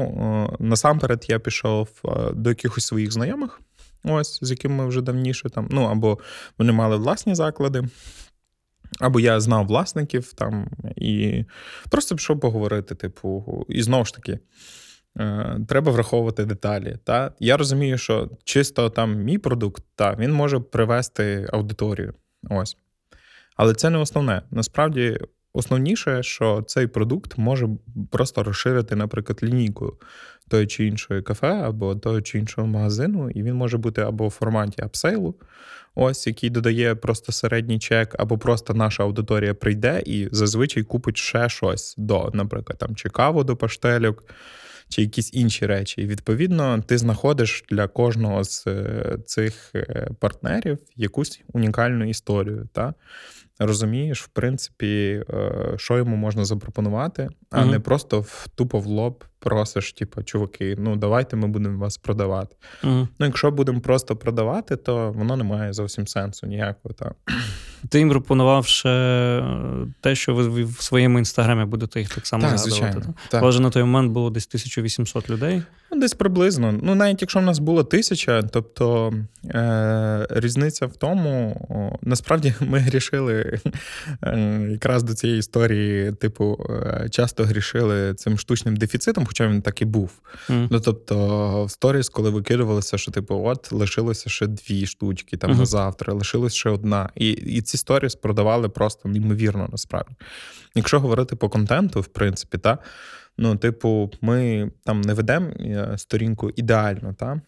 е, насамперед я пішов е, до якихось своїх знайомих, ось з якими ми вже давніше там. Ну або вони мали власні заклади, або я знав власників там і просто пішов поговорити. Типу, і знову ж таки. Е, треба враховувати деталі. Та? Я розумію, що чисто там мій продукт, та, він може привести аудиторію. Ось. Але це не основне. Насправді, Основніше, що цей продукт може просто розширити, наприклад, лінійку тої чи іншої кафе або того чи іншого магазину, і він може бути або в форматі апсейлу, ось який додає просто середній чек, або просто наша аудиторія прийде і зазвичай купить ще щось до, наприклад, там чи каву до паштелюк, чи якісь інші речі. І відповідно ти знаходиш для кожного з е, цих е, партнерів якусь унікальну історію. Та? Розумієш, в принципі, е, що йому можна запропонувати, а mm-hmm. не просто в тупо в лоб просиш, типу, чуваки, ну давайте ми будемо вас продавати. Mm-hmm. Ну, якщо будемо просто продавати, то воно не має зовсім сенсу ніякого. Та. Ти їм пропонував ще е, те, що ви в своєму інстаграмі будете їх так само так, згадувати. Звичайно, так? На той момент було десь 1800 людей. Ну, Десь приблизно. Ну, навіть якщо в нас було тисяча, тобто е, різниця в тому, о, насправді ми грішили е, якраз до цієї історії, типу, е, часто грішили цим штучним дефіцитом, хоча він так і був. Mm. Ну, Тобто, в сторіс, коли викидувалося, що типу, от лишилося ще дві штучки там mm-hmm. на завтра, лишилась ще одна. І і ці сторіс продавали просто неймовірно насправді. Якщо говорити по контенту, в принципі, та. Ну, типу, ми там не ведемо е, сторінку ідеально, та?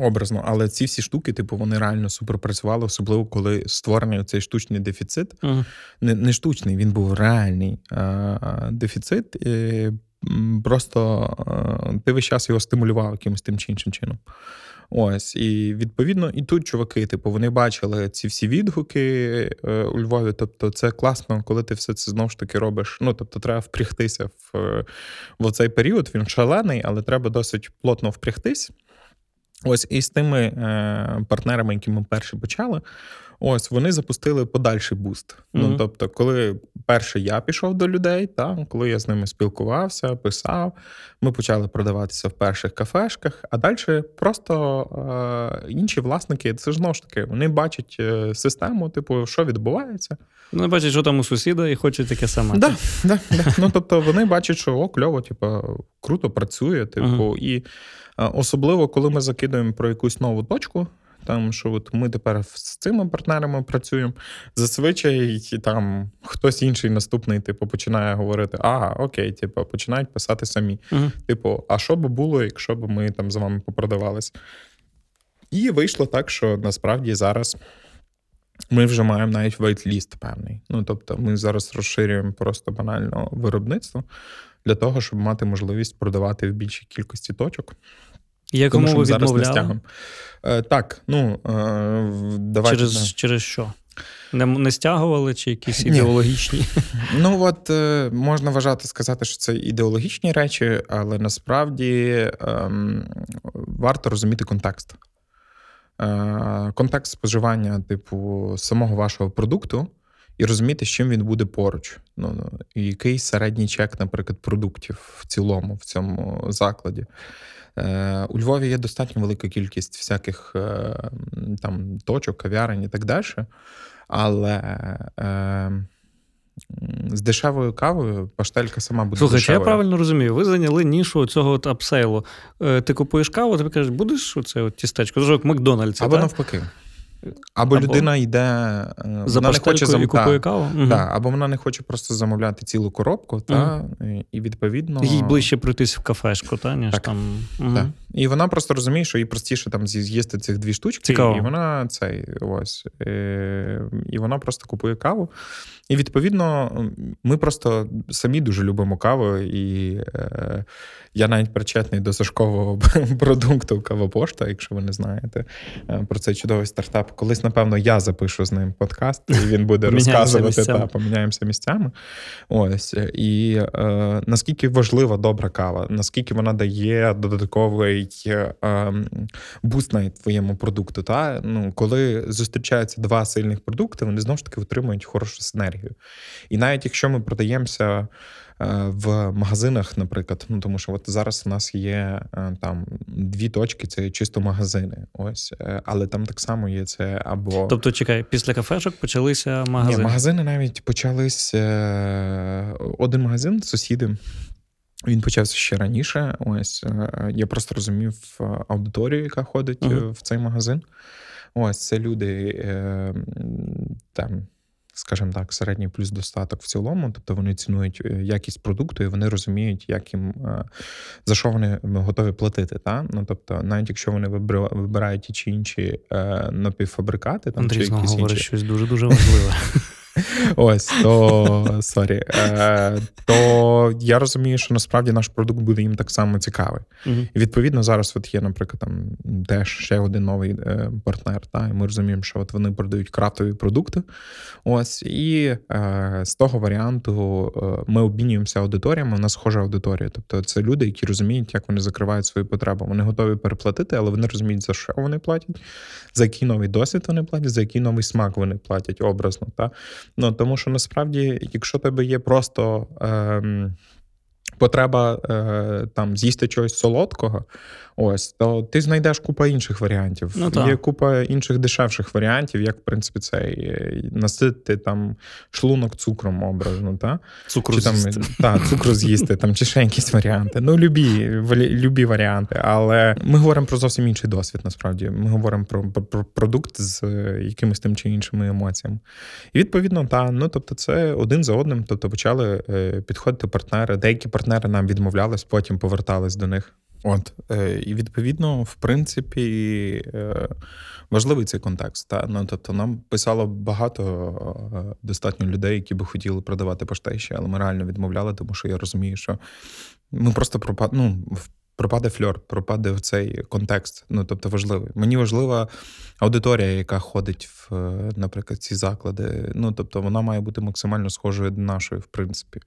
Образно, але ці всі штуки, типу, вони реально супер працювали, особливо коли створений цей штучний дефіцит. Uh-huh. Не не штучний, він був реальний а, дефіцит. І Просто ти весь час його стимулював якимось тим чи іншим чином. Ось, і відповідно, і тут чуваки, типу, вони бачили ці всі відгуки е, у Львові. Тобто, це класно, коли ти все це знову ж таки робиш. Ну тобто, треба впрягтися в, в цей період. Він шалений, але треба досить плотно впрягтись. Ось і з тими е, партнерами, які ми перші почали, ось вони запустили подальший буст. Mm-hmm. Ну тобто, коли перше я пішов до людей, та коли я з ними спілкувався, писав, ми почали продаватися в перших кафешках, а далі просто е, інші власники, це ж знову ж таки, вони бачать е, систему, типу, що відбувається. Вони бачать, що там у сусіда, і хочуть таке саме. Да, да, да. Ну тобто вони бачать, що о, кльово, типу, круто працює, типу, uh-huh. і. Особливо, коли ми закидуємо про якусь нову точку, там що от ми тепер з цими партнерами працюємо. Зазвичай там хтось інший наступний, типу, починає говорити: ага, окей, типу, починають писати самі. uh Типу, а що би було, якщо б ми там з вами попродавались? І вийшло так, що насправді зараз. Ми вже маємо навіть вейт-ліст певний. Ну тобто, ми зараз розширюємо просто банально виробництво для того, щоб мати можливість продавати в більшій кількості точок. Якому Тому, ви зараз не стягом. Е, Так, ну е, давайте. Через через що? Не не стягували чи якісь ідеологічні? Ну от е, можна вважати сказати, що це ідеологічні речі, але насправді е, варто розуміти контекст. Е, Контекст споживання, типу, самого вашого продукту і розуміти, з чим він буде поруч. Ну, ну і який середній чек, наприклад, продуктів в цілому в цьому закладі. Е, У Львові є достатньо велика кількість всяких е, там точок, кав'ярень і так далі. Але е, з дешевою кавою паштелька сама буде. Слухай, дешевою. я правильно розумію, ви зайняли нішу цього от апсейлу. Ти купуєш каву, тобі кажуть, будеш оце от тістечко? Це ж як Макдональдс. Або навпаки. Або, або людина йде е, за вона не хоче зам... і купує каву. Угу. Або вона не хоче просто замовляти цілу коробку, угу. і відповідно. Їй ближче пройтись в кафешку, та, ніж так. там. Угу. та. І вона просто розуміє, що їй простіше там з'їсти цих дві штучки, Цікаво. і вона цей ось. І вона просто купує каву. І відповідно, ми просто самі дуже любимо каву, і е, я навіть причетний до зашкового продукту Кавопошта, якщо ви не знаєте е, про цей чудовий стартап. Колись, напевно, я запишу з ним подкаст, і він буде розказувати та поміняємося місцями. Ось і е, наскільки важлива добра кава, наскільки вона дає додатковий е, ем, буст на твоєму продукту. Та? Ну, Коли зустрічаються два сильних продукти, вони знову ж таки отримують хорошу синергію. І навіть якщо ми продаємося. Е, в магазинах, наприклад, ну тому що от зараз у нас є е, там дві точки, це чисто магазини. Ось, е, але там так само є це або. Тобто, чекай, після кафешок почалися магазини? Ні, Магазини навіть почались один магазин, сусіди. Він почався ще раніше. Ось я просто розумів аудиторію, яка ходить uh-huh. в цей магазин. Ось це люди там скажімо так, середній плюс достаток в цілому, тобто вони цінують е, якість продукту і вони розуміють, як їм е, за що вони готові платити. Та? Ну тобто, навіть якщо вони вибирають ті чи інші е, напівфабрикати, там Андрій чи якісь говорить інші... щось дуже дуже важливе. Ось то sorry. Е, То я розумію, що насправді наш продукт буде їм так само цікавий. І відповідно зараз от є, наприклад, там теж ще один новий е, партнер. Та, І ми розуміємо, що от вони продають крафтові продукти. Ось і е, з того варіанту ми обмінюємося аудиторіями. У нас схожа аудиторія. Тобто це люди, які розуміють, як вони закривають свої потреби. Вони готові переплатити, але вони розуміють, за що вони платять, за який новий досвід вони платять, за який новий смак вони платять образно. Та? Ну тому що насправді, якщо тебе є просто. Ем, Потреба е, там з'їсти чогось солодкого, ось то ти знайдеш купа інших варіантів. Ну, Є купа інших дешевших варіантів, як в принципі цей е, насити там шлунок цукром образно, та цукру чи, з'їсти. Та, цукру з'їсти, там чи ще якісь варіанти. Ну, любі, любі варіанти. Але ми говоримо про зовсім інший досвід. Насправді ми говоримо про, про, про продукт з е, якимись тим чи іншими емоціями. І відповідно, та ну тобто, це один за одним. Тобто почали е, підходити партнери. Деякі партнери нам відмовлялись, потім повертались до них. От е, і відповідно, в принципі, е, важливий цей контекст. Та? Ну, тобто нам писало багато е, достатньо людей, які би хотіли продавати поштейші, але ми реально відмовляли, тому що я розумію, що ми просто пропа... ну, пропаде фльор, пропаде цей контекст. Ну тобто важливий. Мені важлива аудиторія, яка ходить в, наприклад, ці заклади. Ну тобто, вона має бути максимально схожою до нашої, в принципі.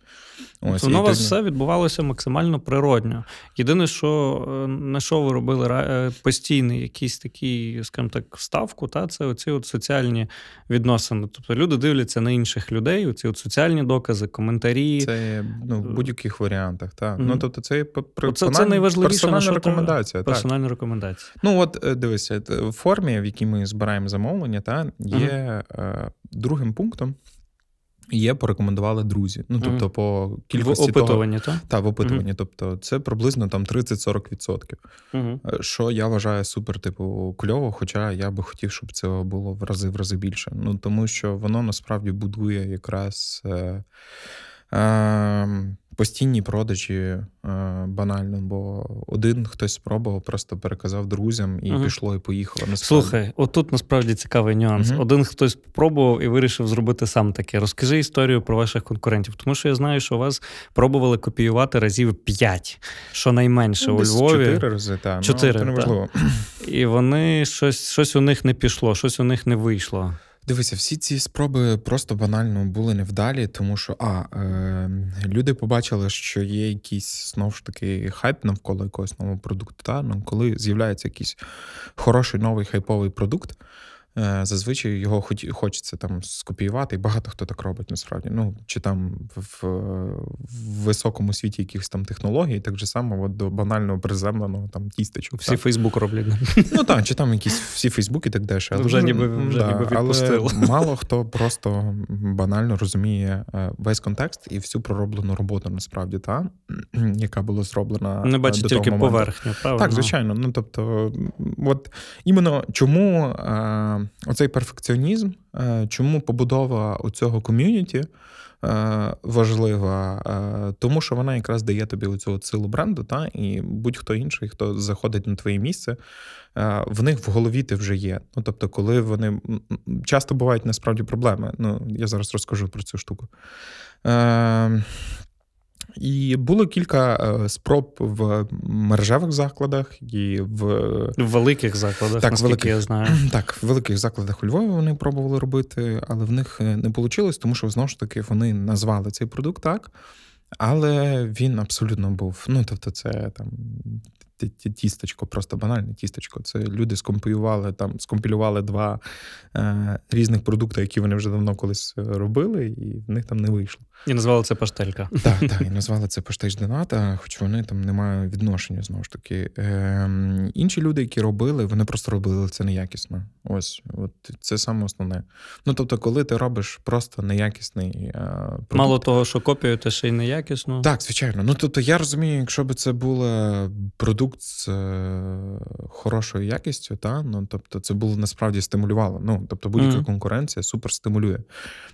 Ось воно у вас все відбувалося максимально природньо. Єдине, що е, на що ви робили е, постійний якийсь такий, скажімо так, вставку, та це оці от соціальні відносини. Тобто люди дивляться на інших людей, оці от соціальні докази, коментарі. Це ну, в будь-яких варіантах. Так. Mm-hmm. Ну, тобто. Це, це найважливіше персональна рекомендація. Персональна рекомендація. Ну, от е, дивися, в формі, в якій ми збираємо замовлення, та є mm-hmm. другим пунктом. Є, порекомендували друзі. Ну, тобто, mm. по кількості в опитуванні, того, так? в опитуванні. Mm. Тобто, це приблизно там 30-40%. Mm. Що я вважаю супер, типу, кльово, хоча я би хотів, щоб це було в рази в рази більше. Ну тому що воно насправді будує якраз. Е, е, Постійні продажі е, банально, бо один хтось спробував, просто переказав друзям і угу. пішло, і поїхало. Насправді. Слухай, отут насправді цікавий нюанс. Угу. Один хтось спробував і вирішив зробити сам таке. Розкажи історію про ваших конкурентів, тому що я знаю, що вас пробували копіювати разів п'ять, що найменше ну, у Львові. Чотири рази, так. Ну, чотири, ну, І вони щось, щось у них не пішло, щось у них не вийшло. Дивися, всі ці спроби просто банально були невдалі, тому що а е, люди побачили, що є якийсь знову ж таки хайп навколо якогось нового продукту. Та? Ну, коли з'являється якийсь хороший новий хайповий продукт. Е, зазвичай його хочеться там скопіювати, і багато хто так робить насправді. Ну чи там в, в високому світі якихось там технологій, так же само от до банального приземленого там тістечок. Всі Фейсбук роблять. Ну так, чи там якісь всі Фейсбуки так деш. Але вже ніби вже да, ніби відпустило. Але мало хто просто банально розуміє е, весь контекст і всю пророблену роботу насправді, та яка була зроблена. Не бачить тільки поверхню, правильно? Так, звичайно. Ну тобто, от іменно чому оцей перфекціонізм, е, чому побудова цього ком'юніті е, важлива, е, тому що вона якраз дає тобі оцю силу бренду, та і будь-хто інший, хто заходить на твоє місце, в них в голові ти вже є. Ну тобто, коли вони часто бувають насправді проблеми. Ну я зараз розкажу про цю штуку. І було кілька е, спроб в мережевих закладах і в в великих закладах, так, наскільки великих, я знаю. Так, в великих закладах у Львові вони пробували робити, але в них е, не вийшло, тому що знову ж таки вони назвали цей продукт так. Але він абсолютно був. Ну, тобто, це там тісточко, просто банальне тісточко. Це люди скомпілювали там, скомпілювали два е, різних продукти, які вони вже давно колись е, робили, і в них там не вийшло. І назвали це паштелька. Так, так, і назвали це паштеч Дената, хоч вони там не мають відношення знову ж таки. Е, Інші люди, які робили, вони просто робили це неякісно. Ось, от це саме основне. Ну тобто, коли ти робиш просто неякісний е, продукт. Мало того, що копіюєте ще й неякісно. Так, звичайно. Ну тобто, я розумію, якщо б це був продукт з е, хорошою якістю, та ну тобто, це було насправді стимулювало. Ну тобто, будь-яка mm-hmm. конкуренція супер стимулює.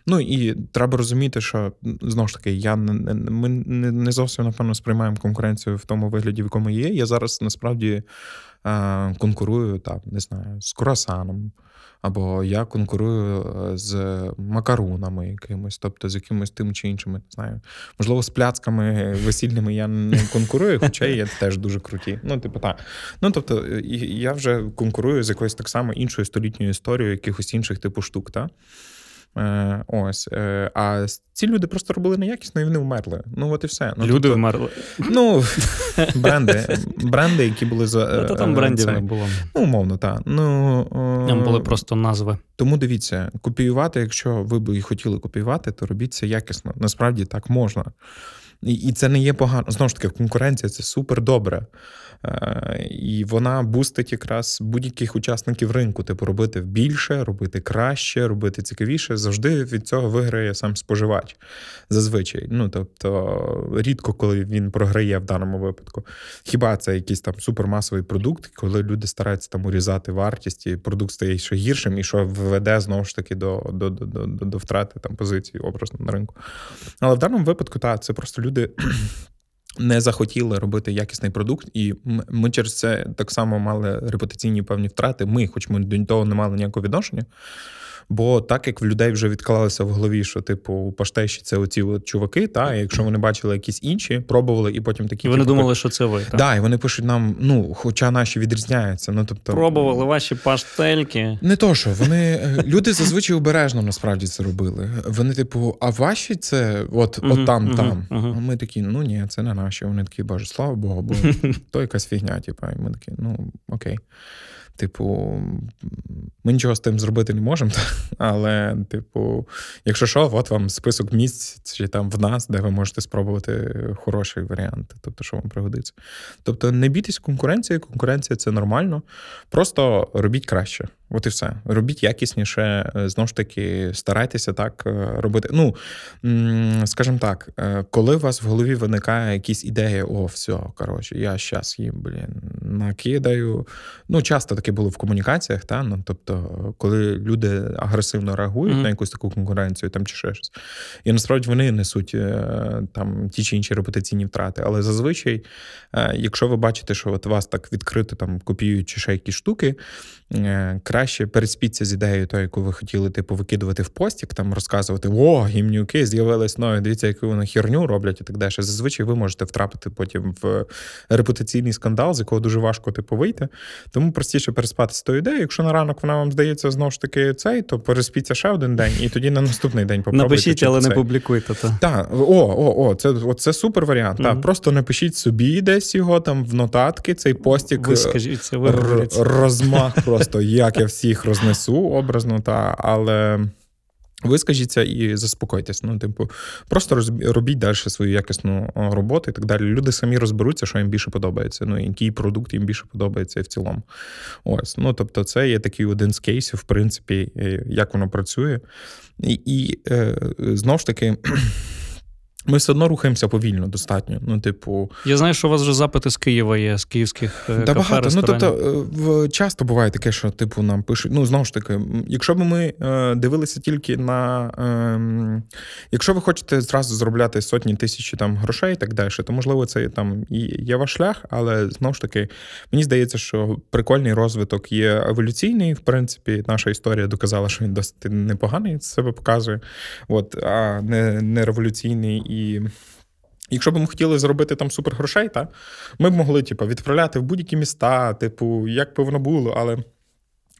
Ну і треба розуміти, що знову ж таки, я не ми не зовсім напевно сприймаємо конкуренцію в тому вигляді, в якому є. Я зараз насправді е, конкурую там, не знаю, з Курасаном. Або я конкурую е, з макарунами якимось, тобто з якимось тим чи іншим, не знаю. Можливо, з пляцками весільними я не конкурую, хоча є теж дуже круті. Ну, типу, так. Ну, тобто, я вже конкурую з якоюсь так само іншою столітньою історією якихось інших типу штук. так? Е, ось. Е, а ці люди просто робили неякісно і вони вмерли. Ну, от і все. Ну, Люди тобто, вмерли. Ну, бренди, бренди, які були за. Та там е, брендів не було. Ну, умовно, так. Ну, Там були просто назви. Тому дивіться, копіювати, якщо ви б і хотіли копіювати, то робіть це якісно. Насправді так можна. І це не є погано. Знову ж таки, конкуренція це супер добре. Е, і вона бустить якраз будь-яких учасників ринку, типу робити більше, робити краще, робити цікавіше. Завжди від цього виграє сам споживач. Зазвичай. Ну тобто рідко, коли він програє в даному випадку. Хіба це якийсь там супермасовий продукт, коли люди стараються там урізати вартість, і продукт стає ще гіршим, і що веде знову ж таки до до, до, до, до втрати там позиції образно на ринку. Але в даному випадку, так, це просто люди не захотіли робити якісний продукт, і ми через це так само мали репутаційні певні втрати. Ми, хоч ми до того не мали ніякого відношення. Бо так як в людей вже відклалося в голові, що типу у паштеші це оці от чуваки, та і якщо вони бачили якісь інші, пробували, і потім такі І вони типу, думали, що це ви. Так, да, і вони пишуть нам, ну, хоча наші відрізняються. Ну тобто пробували ваші паштельки. Не то що вони е, люди зазвичай обережно насправді це робили. Вони, типу, а ваші це от, uh-huh, от там, uh-huh, там. Uh-huh. А ми такі, ну ні, це не наші. Вони такі, боже, слава Богу, бо то якась фігня, типу, і ми такі, ну окей. Типу, ми нічого з тим зробити не можемо, але, типу, якщо що, от вам список місць чи там в нас, де ви можете спробувати хороший варіант, тобто, що вам пригодиться. Тобто, не бійтесь конкуренції, конкуренція це нормально. Просто робіть краще. От і все. Робіть якісніше, е, знову ж таки, старайтеся так е, робити. Ну, скажімо так, е, коли у вас в голові виникає якісь ідеї, о, все, коротше, я зараз їм, блін, накидаю. Ну, часто таке було в комунікаціях, та? ну, тобто, коли люди агресивно реагують mm-hmm. на якусь таку конкуренцію там чи ще щось. І насправді вони несуть там ті чи інші репутаційні втрати. Але зазвичай, якщо ви бачите, що от вас так відкрито там копіюють чи ще якісь штуки, краще переспіться з ідеєю, то, яку ви хотіли типу, викидувати в постік, там розказувати, о, гімнюки з'явились нові, дивіться, яку вони херню роблять і так далі. Зазвичай ви можете втрапити потім в репутаційний скандал, з якого дуже важко типу, вийти. Тому простіше переспати з тою ідеєю. Якщо на ранок вона вам здається знову ж таки цей, то переспіться ще один день, і тоді на наступний день попробуйте. Напишіть, але цей. не публікуйте. Так, та. о, о, о, це о, це супер варіант. Mm-hmm. Та. Просто напишіть собі десь його там в нотатки, цей постік. Ви скажіть це, ви р- розмах просто, як я всіх рознесу образно, та, але. Ви скажіться і заспокойтесь. Ну, типу, просто робіть далі свою якісну роботу і так далі. Люди самі розберуться, що їм більше подобається. Ну, який продукт їм більше подобається в цілому. Ось. Ну, тобто, це є такий один з кейсів, в принципі, як воно працює. І, і е, знову ж таки. Ми все одно рухаємося повільно, достатньо. Ну, типу, я знаю, що у вас вже запити з Києва є, з київських е, да, кафе, багато. Ну тобто часто буває таке, що типу нам пишуть. Ну знову ж таки, якщо б ми е, дивилися тільки на е, якщо ви хочете зразу заробляти сотні тисячі там грошей і так далі, то можливо це там і є ваш шлях, але знову ж таки, мені здається, що прикольний розвиток є еволюційний. В принципі, наша історія доказала, що він досить непоганий себе показує, от а не, не революційний. І якщо б ми хотіли зробити там супер грошей, та, ми б могли типу, відправляти в будь-які міста, типу, як би воно було, але.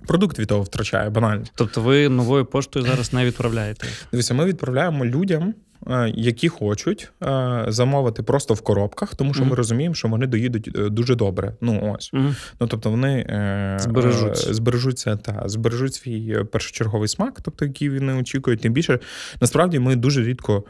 Продукт від того втрачає банально. Тобто ви новою поштою зараз не відправляєте? Дивіться, ми відправляємо людям, Е, які хочуть е, замовити просто в коробках, тому що mm-hmm. ми розуміємо, що вони доїдуть е, дуже добре. Ну ось mm-hmm. ну тобто вони збережуть. збережуться та збережуть свій першочерговий смак, тобто який вони очікують. Тим більше насправді ми дуже рідко.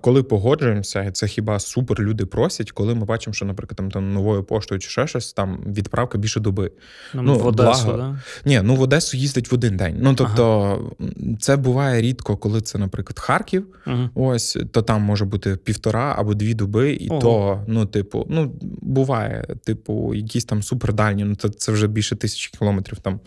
Коли погоджуємося, це хіба супер люди просять, коли ми бачимо, що, наприклад, там, там новою поштою чи ще щось, там відправка більше доби. Ну, ну в Одесу, благо... да? Ні, ну в Одесу їздить в один день. Ну тобто, ага. це буває рідко, коли це, наприклад, Харків. Ага. Ось ось то там може бути півтора або дві доби, і Ого. то, ну, типу, ну, буває, типу, якісь там супердальні, ну це, це вже більше тисячі кілометрів там.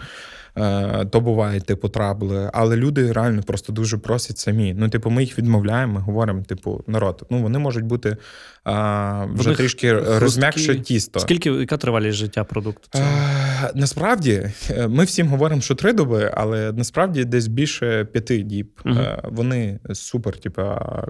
Е, то буває, типу, трабли. Але люди реально просто дуже просять самі. Ну, типу, ми їх відмовляємо, ми говоримо, типу, народ. Ну, вони можуть бути а, вже трішки розм'якше тісто. Скільки яка тривалість життя продукту? А, е, насправді е, ми всім говоримо, що три доби, але насправді десь більше п'яти діб. Угу. Вони супер, типу,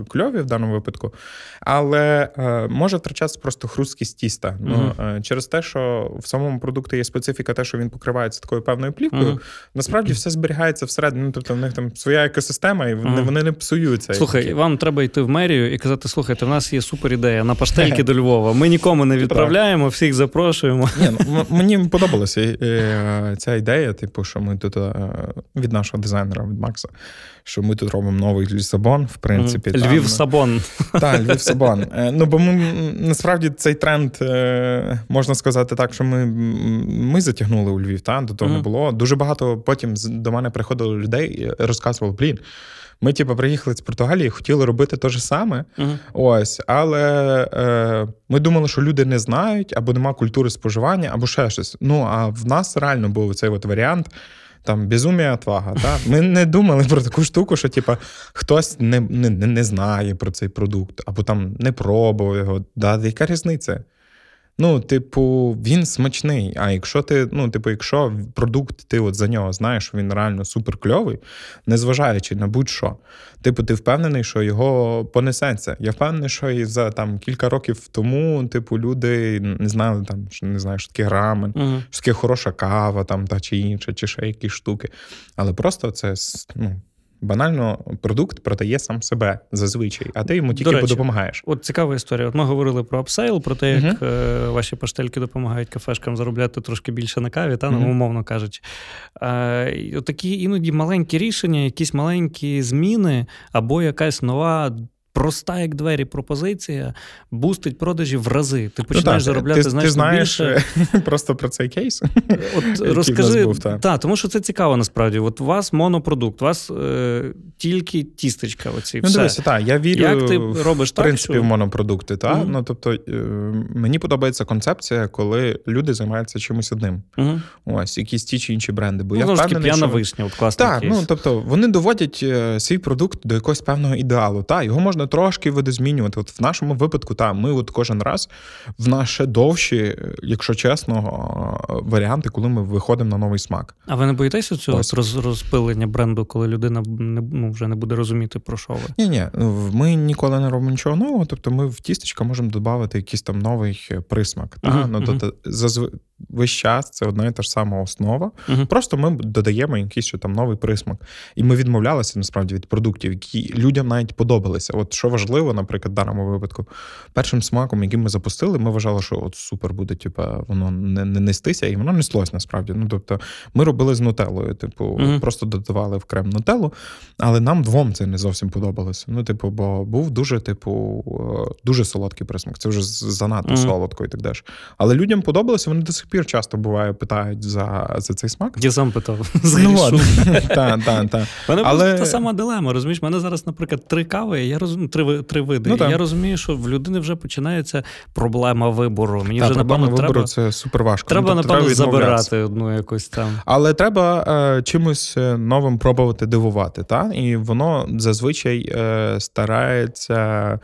кльові в даному випадку. Але може втрачатися просто хрусткість тіста. Угу. Ну, Через те, що в самому продукті є специфіка, те, що він покривається такою певною плівкою. Угу. Насправді все зберігається всередині. Ну, тобто в них там своя екосистема, і вони, вони не псуються. Слухай, вам треба йти в мерію і казати: слухайте, в нас є супер ідея на паштельки до Львова. Ми нікому не відправляємо, всіх запрошуємо. Ні, ну, Мені подобалася е, ця ідея, типу, що ми тут е, від нашого дизайнера, від Макса, що ми тут робимо новий Лісабон, в принципі. Львів Сабон. Так, Львів Сабон. Е, ну, бо ми насправді цей тренд, можна сказати так, що ми ми затягнули у Львів, та? до того не було. Дуже багато потім до мене приходило людей і розказували, блін. Ми, типу, приїхали з Португалії, хотіли робити те ж саме. Uh-huh. Ось, але е, ми думали, що люди не знають, або нема культури споживання, або ще щось. Ну а в нас реально був цей от варіант. там безумія отвага. Та? Ми не думали про таку штуку, що типа, хтось не не, не знає про цей продукт, або там не пробував його. Да? Яка різниця? Ну, типу, він смачний. А якщо ти, ну, типу, якщо продукт ти от за нього знаєш, що він реально суперкльовий, незважаючи на будь-що, типу, ти впевнений, що його понесеться. Я впевнений, що і за там кілька років тому, типу, люди не знали там, що не знаю, що таке рамен, uh що таке хороша кава, там та чи інша, чи ще якісь штуки. Але просто це ну, банально продукт продає сам себе зазвичай, а ти йому тільки речі, допомагаєш. От цікава історія. От ми говорили про upsale, про те, як uh-huh. ваші паштельки допомагають кафешкам заробляти трошки більше на каві, та ну, uh-huh. умовно кажучи. Е, Такі іноді маленькі рішення, якісь маленькі зміни або якась нова проста, як двері, пропозиція boost ить продажі в рази. Ти ну починаєш ну, заробляти ти, значно ти знаєш більше. просто про цей кейс. От розкажи, був, та. та, тому що це цікаво насправді. От у вас монопродукт, у вас е, тільки тістечка. Оці, ну, все. дивися, так, я вірю як ти робиш в принципі що... в монопродукти. Та? Mm-hmm. Ну, тобто, е, мені подобається концепція, коли люди займаються чимось одним. Mm-hmm. Ось, якісь ті чи інші бренди. Бо ну, я впевнений, що... вишня, от класний Так, кейс. ну тобто вони доводять е, свій продукт до якогось певного ідеалу. Та, Його можна трошки видозмінювати. От в нашому випадку, та, ми от кожен раз в наше довші, якщо чесно, варіанти, коли ми виходимо на новий смак. А ви не боїтеся цього роз, розпилення бренду, коли людина не ну, вже не буде розуміти, про що ви? Ні, ні, ми ніколи не робимо нічого нового. Тобто, ми в тістечка можемо додати якийсь там новий присмак. Uh-huh, ну, тобто, зазв весь час це одна і та ж сама основа. Uh-huh. Просто ми додаємо якийсь там новий присмак. І ми відмовлялися насправді від продуктів, які людям навіть подобалися. От що важливо, наприклад, в даному випадку, першим смаком, який ми запустили, ми вважали, що от супер буде, типа, воно не не нестися, і воно неслось насправді. Ну тобто, ми робили з нутеллою, типу, uh-huh. просто додавали в крем нутеллу, але нам двом це не зовсім подобалося. Ну, типу, бо був дуже, типу, е, дуже солодкий присмак. Це вже занадто uh-huh. солодко і так далі. Але людям подобалося, вони до сих пір часто буває питають за за цей смак. Я сам питав. Ну, та, та, та. Мене Але... та сама дилема. Розумієш, мене зараз, наприклад, три кави, я розумію, три три види. Ну, я розумію, що в людини вже починається проблема вибору. Мені та, вже проблема напевно, вибору треба... це супер важко. Треба, ну, тобто, напевно, треба забирати одну якусь там. Але треба е, чимось е, новим пробувати дивувати. Та? І воно зазвичай е, старається.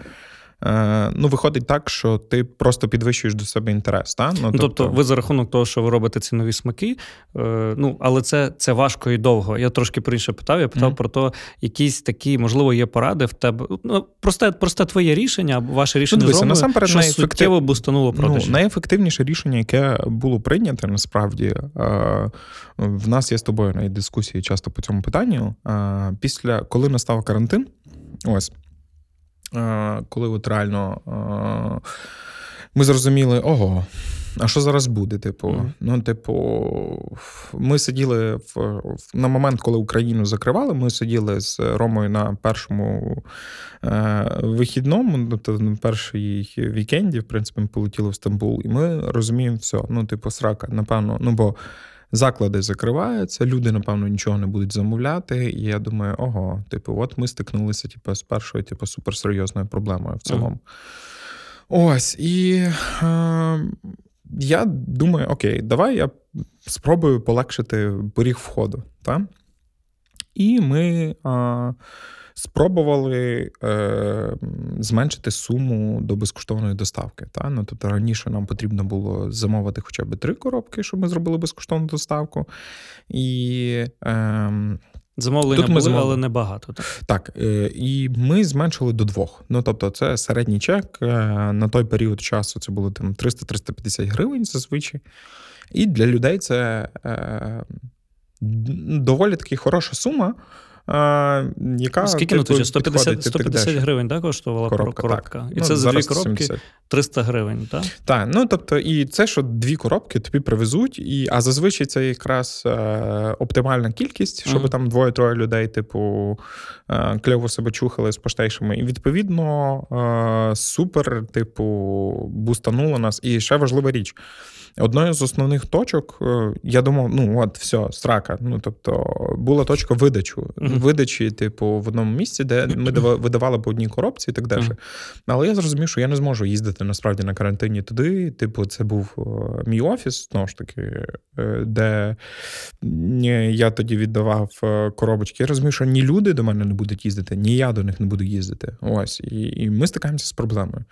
Е, ну, виходить так, що ти просто підвищуєш до себе інтерес. Та? Ну, тобто... тобто, ви за рахунок того, що ви робите ці нові смаки, е, ну, але це це важко і довго. Я трошки інше питав, я питав mm-hmm. про те, якісь такі, можливо, є поради в тебе. Ну, Просте просте твоє рішення, ваше рішення ну, дивися, насамперед, що найефектив... суттєво бустануло продажі. Ну, найефективніше рішення, яке було прийнято, насправді, е, в нас є з тобою навіть дискусії часто по цьому питанню. Після коли настав карантин, ось. Коли от реально ми зрозуміли, ого, а що зараз буде? Типу, mm-hmm. ну, типу, ми сиділи в на момент, коли Україну закривали, ми сиділи з Ромою на першому е, вихідному, тобто на першій вікенді, в принципі, ми полетіли в Стамбул, і ми розуміємо все. Ну, типу, срака, напевно, ну бо. Заклади закриваються, люди, напевно, нічого не будуть замовляти. І я думаю, ого, типу, от ми стикнулися типу, з першою, типу, суперсерйозною проблемою в цілому. Mm. Ось. І е, я думаю, окей, давай я спробую полегшити поріг входу. Так? І ми. Е, спробували е, зменшити суму до безкоштовної доставки. Та? Ну, Тобто раніше нам потрібно було замовити хоча б три коробки, щоб ми зробили безкоштовну доставку. І... Е, Замовлення Тут ми були, замовили. але небагато. Так, Так, е, і ми зменшили до двох. Ну тобто, це середній чек. Е, на той період часу це було там 300-350 гривень зазвичай. І для людей це е, доволі таки хороша сума. Яка Скільки ну, 150 150 гривень да, коштувала коробка? коробка. Так. І ну, це за дві коробки 70. 300 гривень, так? Так, ну тобто, і це, що дві коробки тобі привезуть, і, а зазвичай це якраз е, оптимальна кількість, щоб uh-huh. там двоє-троє людей, типу, е, кльово себе чухали з поштейшами. І відповідно е, супер, типу, бустануло нас. І ще важлива річ. Одною з основних точок, е, я думав, ну от, все, страка. Ну, тобто, була точка видачу. Видачі, типу, в одному місці, де ми видавали по одній коробці і так далі. Але я зрозумів, що я не зможу їздити насправді на карантині туди. Типу, це був мій офіс, знову ж таки, де я тоді віддавав коробочки. Я розумію, що ні люди до мене не будуть їздити, ні я до них не буду їздити. Ось. І, і ми стикаємося з проблемою.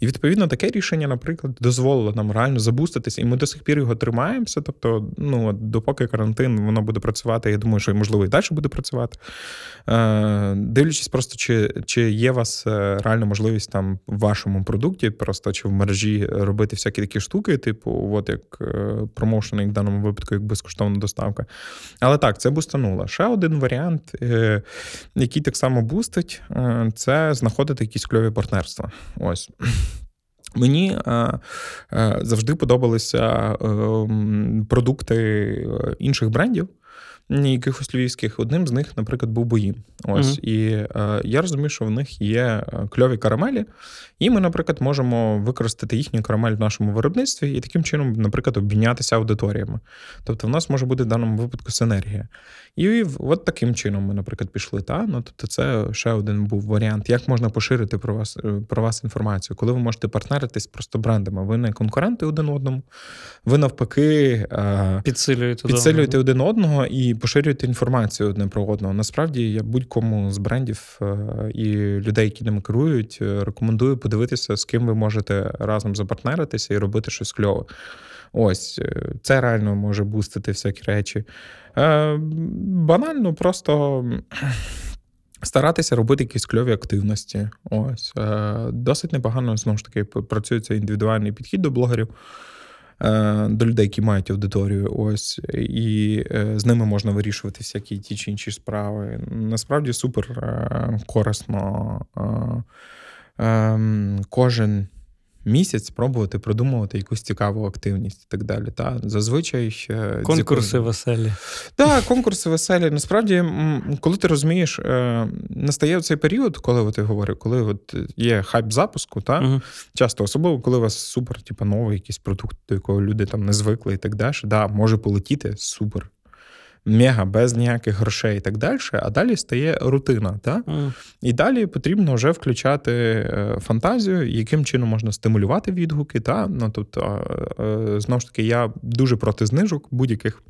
І відповідно таке рішення, наприклад, дозволило нам реально забуститися, і ми до сих пір його тримаємося. Тобто, ну допоки карантин воно буде працювати, я думаю, що можливо і далі буде працювати. Е, Дивлячись, просто чи чи є у вас е, реальна можливість там в вашому продукті, просто чи в мережі робити всякі такі штуки, типу, от як е, промоушен, як в даному випадку, як безкоштовна доставка. Але так, це бустануло. Ще один варіант, е, який так само бустить, е, це знаходити якісь кльові партнерства. Ось. Мені е, е, завжди подобалися е, продукти е, інших брендів якихось львівських. Одним з них, наприклад, був Боїн. Ось mm-hmm. і е, я розумію, що в них є е, кльові карамелі, і ми, наприклад, можемо використати їхню карамель в нашому виробництві і таким чином, наприклад, обмінятися аудиторіями. Тобто, в нас може бути в даному випадку синергія. І от таким чином ми, наприклад, пішли. Та? Ну, Тобто, це ще один був варіант, як можна поширити про вас е, про вас інформацію, коли ви можете партнеритись просто брендами. Ви не конкуренти один одному, ви навпаки е, підсилюєте, підсилюєте один одного і поширюєте інформацію одне про одного. Насправді я будь-кому з брендів е, і людей, які ними керують, рекомендую подивитися, з ким ви можете разом запартнеритися і робити щось кльове. Ось це реально може бустити всякі речі. Е, банально, просто. Старатися робити якісь кльові активності. Ось. Е, досить непогано, знову ж таки, працюється індивідуальний підхід до блогерів, е, до людей, які мають аудиторію. Ось, І з ними можна вирішувати всякі ті чи інші справи. Насправді супер корисно. Ем, кожен місяць спробувати продумувати якусь цікаву активність і так далі. Та Зазвичай ще конкурси якої... веселі. Так, конкурси веселі. Насправді, коли ти розумієш, е, настає цей період, коли ти говорив, коли от є хайп запуску, та угу. часто особливо, коли у вас супер, типу, новий якийсь продукт, до якого люди там не звикли і так далі, да, може полетіти супер мега без ніяких грошей і так далі, а далі стає рутина. Та? Mm. І далі потрібно вже включати е, фантазію, яким чином можна стимулювати відгуки. Та? Ну, тобто, е, Знову ж таки, я дуже проти знижок будь-яких.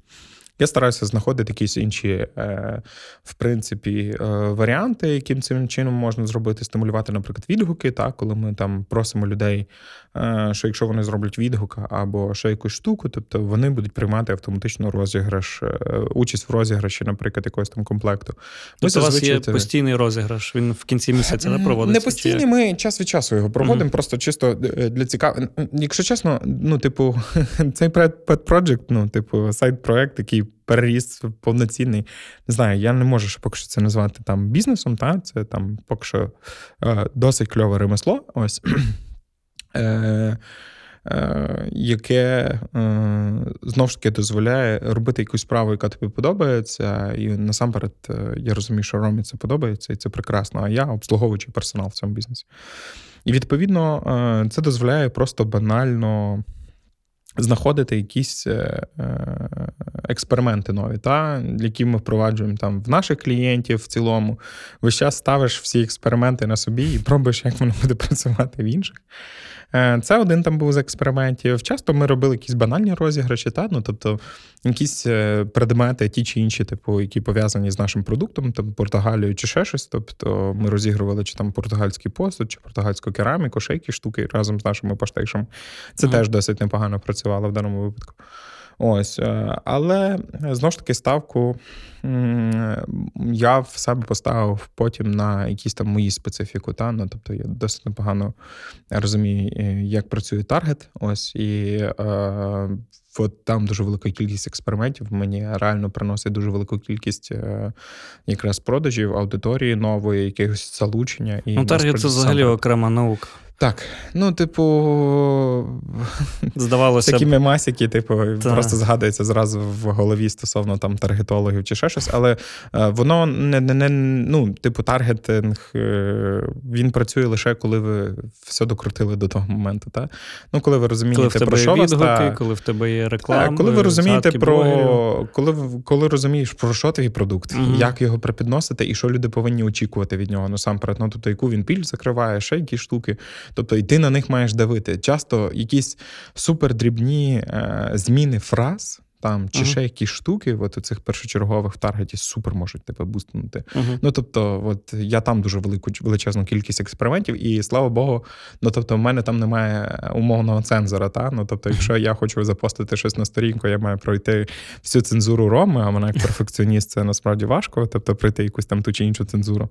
Я стараюся знаходити якісь інші, е, в принципі, е, варіанти, яким цим чином можна зробити, стимулювати, наприклад, відгуки, так, коли ми там просимо людей, е, що якщо вони зроблять відгук або ще якусь штуку, тобто вони будуть приймати автоматично розіграш, участь в розіграші, наприклад, якогось там комплекту. Тобто у вас є постійний розіграш, він в кінці місяця не проводиться? Не постійний, ми час від часу його проводимо, mm-hmm. просто чисто для цікавого. Якщо чесно, ну, типу, цей pet project, ну, типу, сайт-проект, який переріс повноцінний. Не знаю, я не можу ще поки що це назвати там бізнесом, та це там поки що е, досить кльове ремесло. Ось. Е, е, яке е, знову ж таки дозволяє робити якусь справу, яка тобі подобається, і насамперед е, я розумію, що Ромі це подобається, і це прекрасно. А я обслуговуючий персонал в цьому бізнесі. І відповідно це дозволяє просто банально знаходити якісь е, е, експерименти нові, та, які ми впроваджуємо там в наших клієнтів в цілому. Весь час ставиш всі експерименти на собі і пробуєш, як воно буде працювати в інших. Е, це один там був з експериментів. Часто ми робили якісь банальні розіграші, та? ну, тобто якісь е, предмети, ті чи інші, типу, які пов'язані з нашим продуктом, там Португалією чи ще щось. Тобто ми розігрували чи там португальський посуд, чи португальську кераміку, ще якісь штуки разом з нашими поштейшами. Це mm теж досить непогано працювало в даному випадку. Ось, е, але знову ж таки ставку я в себе поставив потім на якісь там мої специфіку. Та? Ну, Тобто я досить непогано розумію, е, як працює таргет. Ось і е, от там дуже велика кількість експериментів. Мені реально приносить дуже велику кількість е, якраз продажів, аудиторії нової, якихось залучення. І Ну, таргет це взагалі окрема наука. Так, ну, типу, здавалося такі мемасики, типу, Та. просто згадується зразу в голові стосовно там таргетологів чи ще щось, але е, воно не не, не ну, типу, таргетинг він працює лише коли ви все докрутили до того моменту. Та? Ну, коли ви розумієте, коли в тебе про що відгуки, та... коли в тебе є реклама. Так, коли ви розумієте про коли коли розумієш про що твій продукт, mm-hmm. як його припідносити, і що люди повинні очікувати від нього насамперед. Ну, тобто, яку він піль закриває, ще якісь штуки. Тобто, і ти на них маєш давити. Часто якісь супердрібні е, зміни фраз там чи uh-huh. ще якісь штуки, от у цих першочергових в таргеті супер можуть тебе бустнути. Uh-huh. Ну тобто, от я там дуже велику величезну кількість експериментів, і слава Богу, ну тобто, в мене там немає умовного цензора. Та? Ну тобто, якщо я хочу запостити щось на сторінку, я маю пройти всю цензуру Роми, а вона як перфекціоніст, це насправді важко, тобто пройти якусь там ту чи іншу цензуру.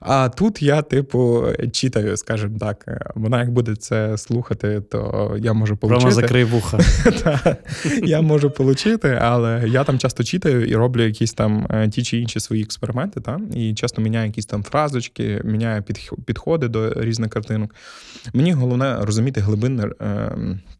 А тут я, типу, читаю, скажімо так, вона як буде це слухати, то я можу получити. Рома закрий вуха. Я можу отримати вчити, але я там часто читаю і роблю якісь там е, ті чи інші свої експерименти, та? і часто міняю якісь там фразочки, міняю підходи до різних картинок. Мені головне розуміти глибинне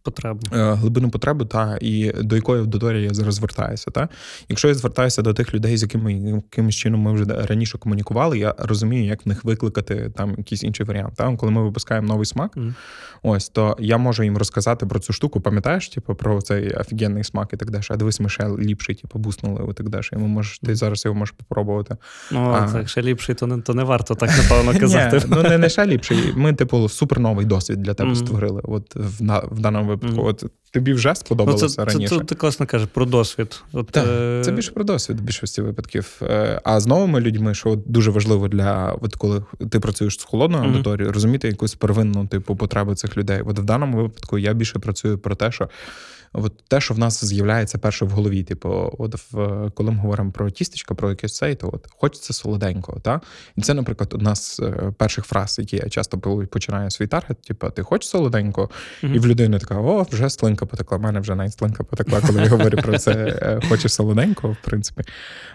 потребу. Е, глибину потребу, та і до якої аудиторії я зараз звертаюся. Та? Якщо я звертаюся до тих людей, з якими якимось чином ми вже раніше комунікували, я розумію, як в них викликати там якийсь інший варіант. Та? Коли ми випускаємо новий смак, mm. ось то я можу їм розказати про цю штуку, пам'ятаєш, типу, про цей офігенний смак і так далі А дивись, ми ще ліпший, типу, буснули і так далі. Йому можеш, ти зараз його можеш попробувати. Ну, а, так, ще ліпший, то не то не варто так, напевно, казати. Ні, Ну, не, не ще ліпший. Ми, типу, суперновий досвід для тебе mm-hmm. створили. От в, в даному випадку. Mm-hmm. Тобі вже сподобалося ну, це, раніше. Це, це, ти класно кажеш про досвід. От, так, е... Це більше про досвід в більшості випадків. Е, а з новими людьми, що дуже важливо для от коли ти працюєш з холодною mm-hmm. аудиторією, розуміти якусь первинну типу потребу цих людей. От в даному випадку я більше працюю про те, що от те, що в нас з'являється перше в голові. Типу, от в коли ми говоримо про тістечка, про якесь цей, то от хочеться солоденького. Та? І це, наприклад, одна з е, перших фраз, які я часто починаю свій таргет. Типу, ти хочеш солоденького? Mm-hmm. І в людини така: о, вже слинка потекла. У мене вже навіть слинка потекла, коли я говорю про це. Е, хочеш солоденького, в принципі.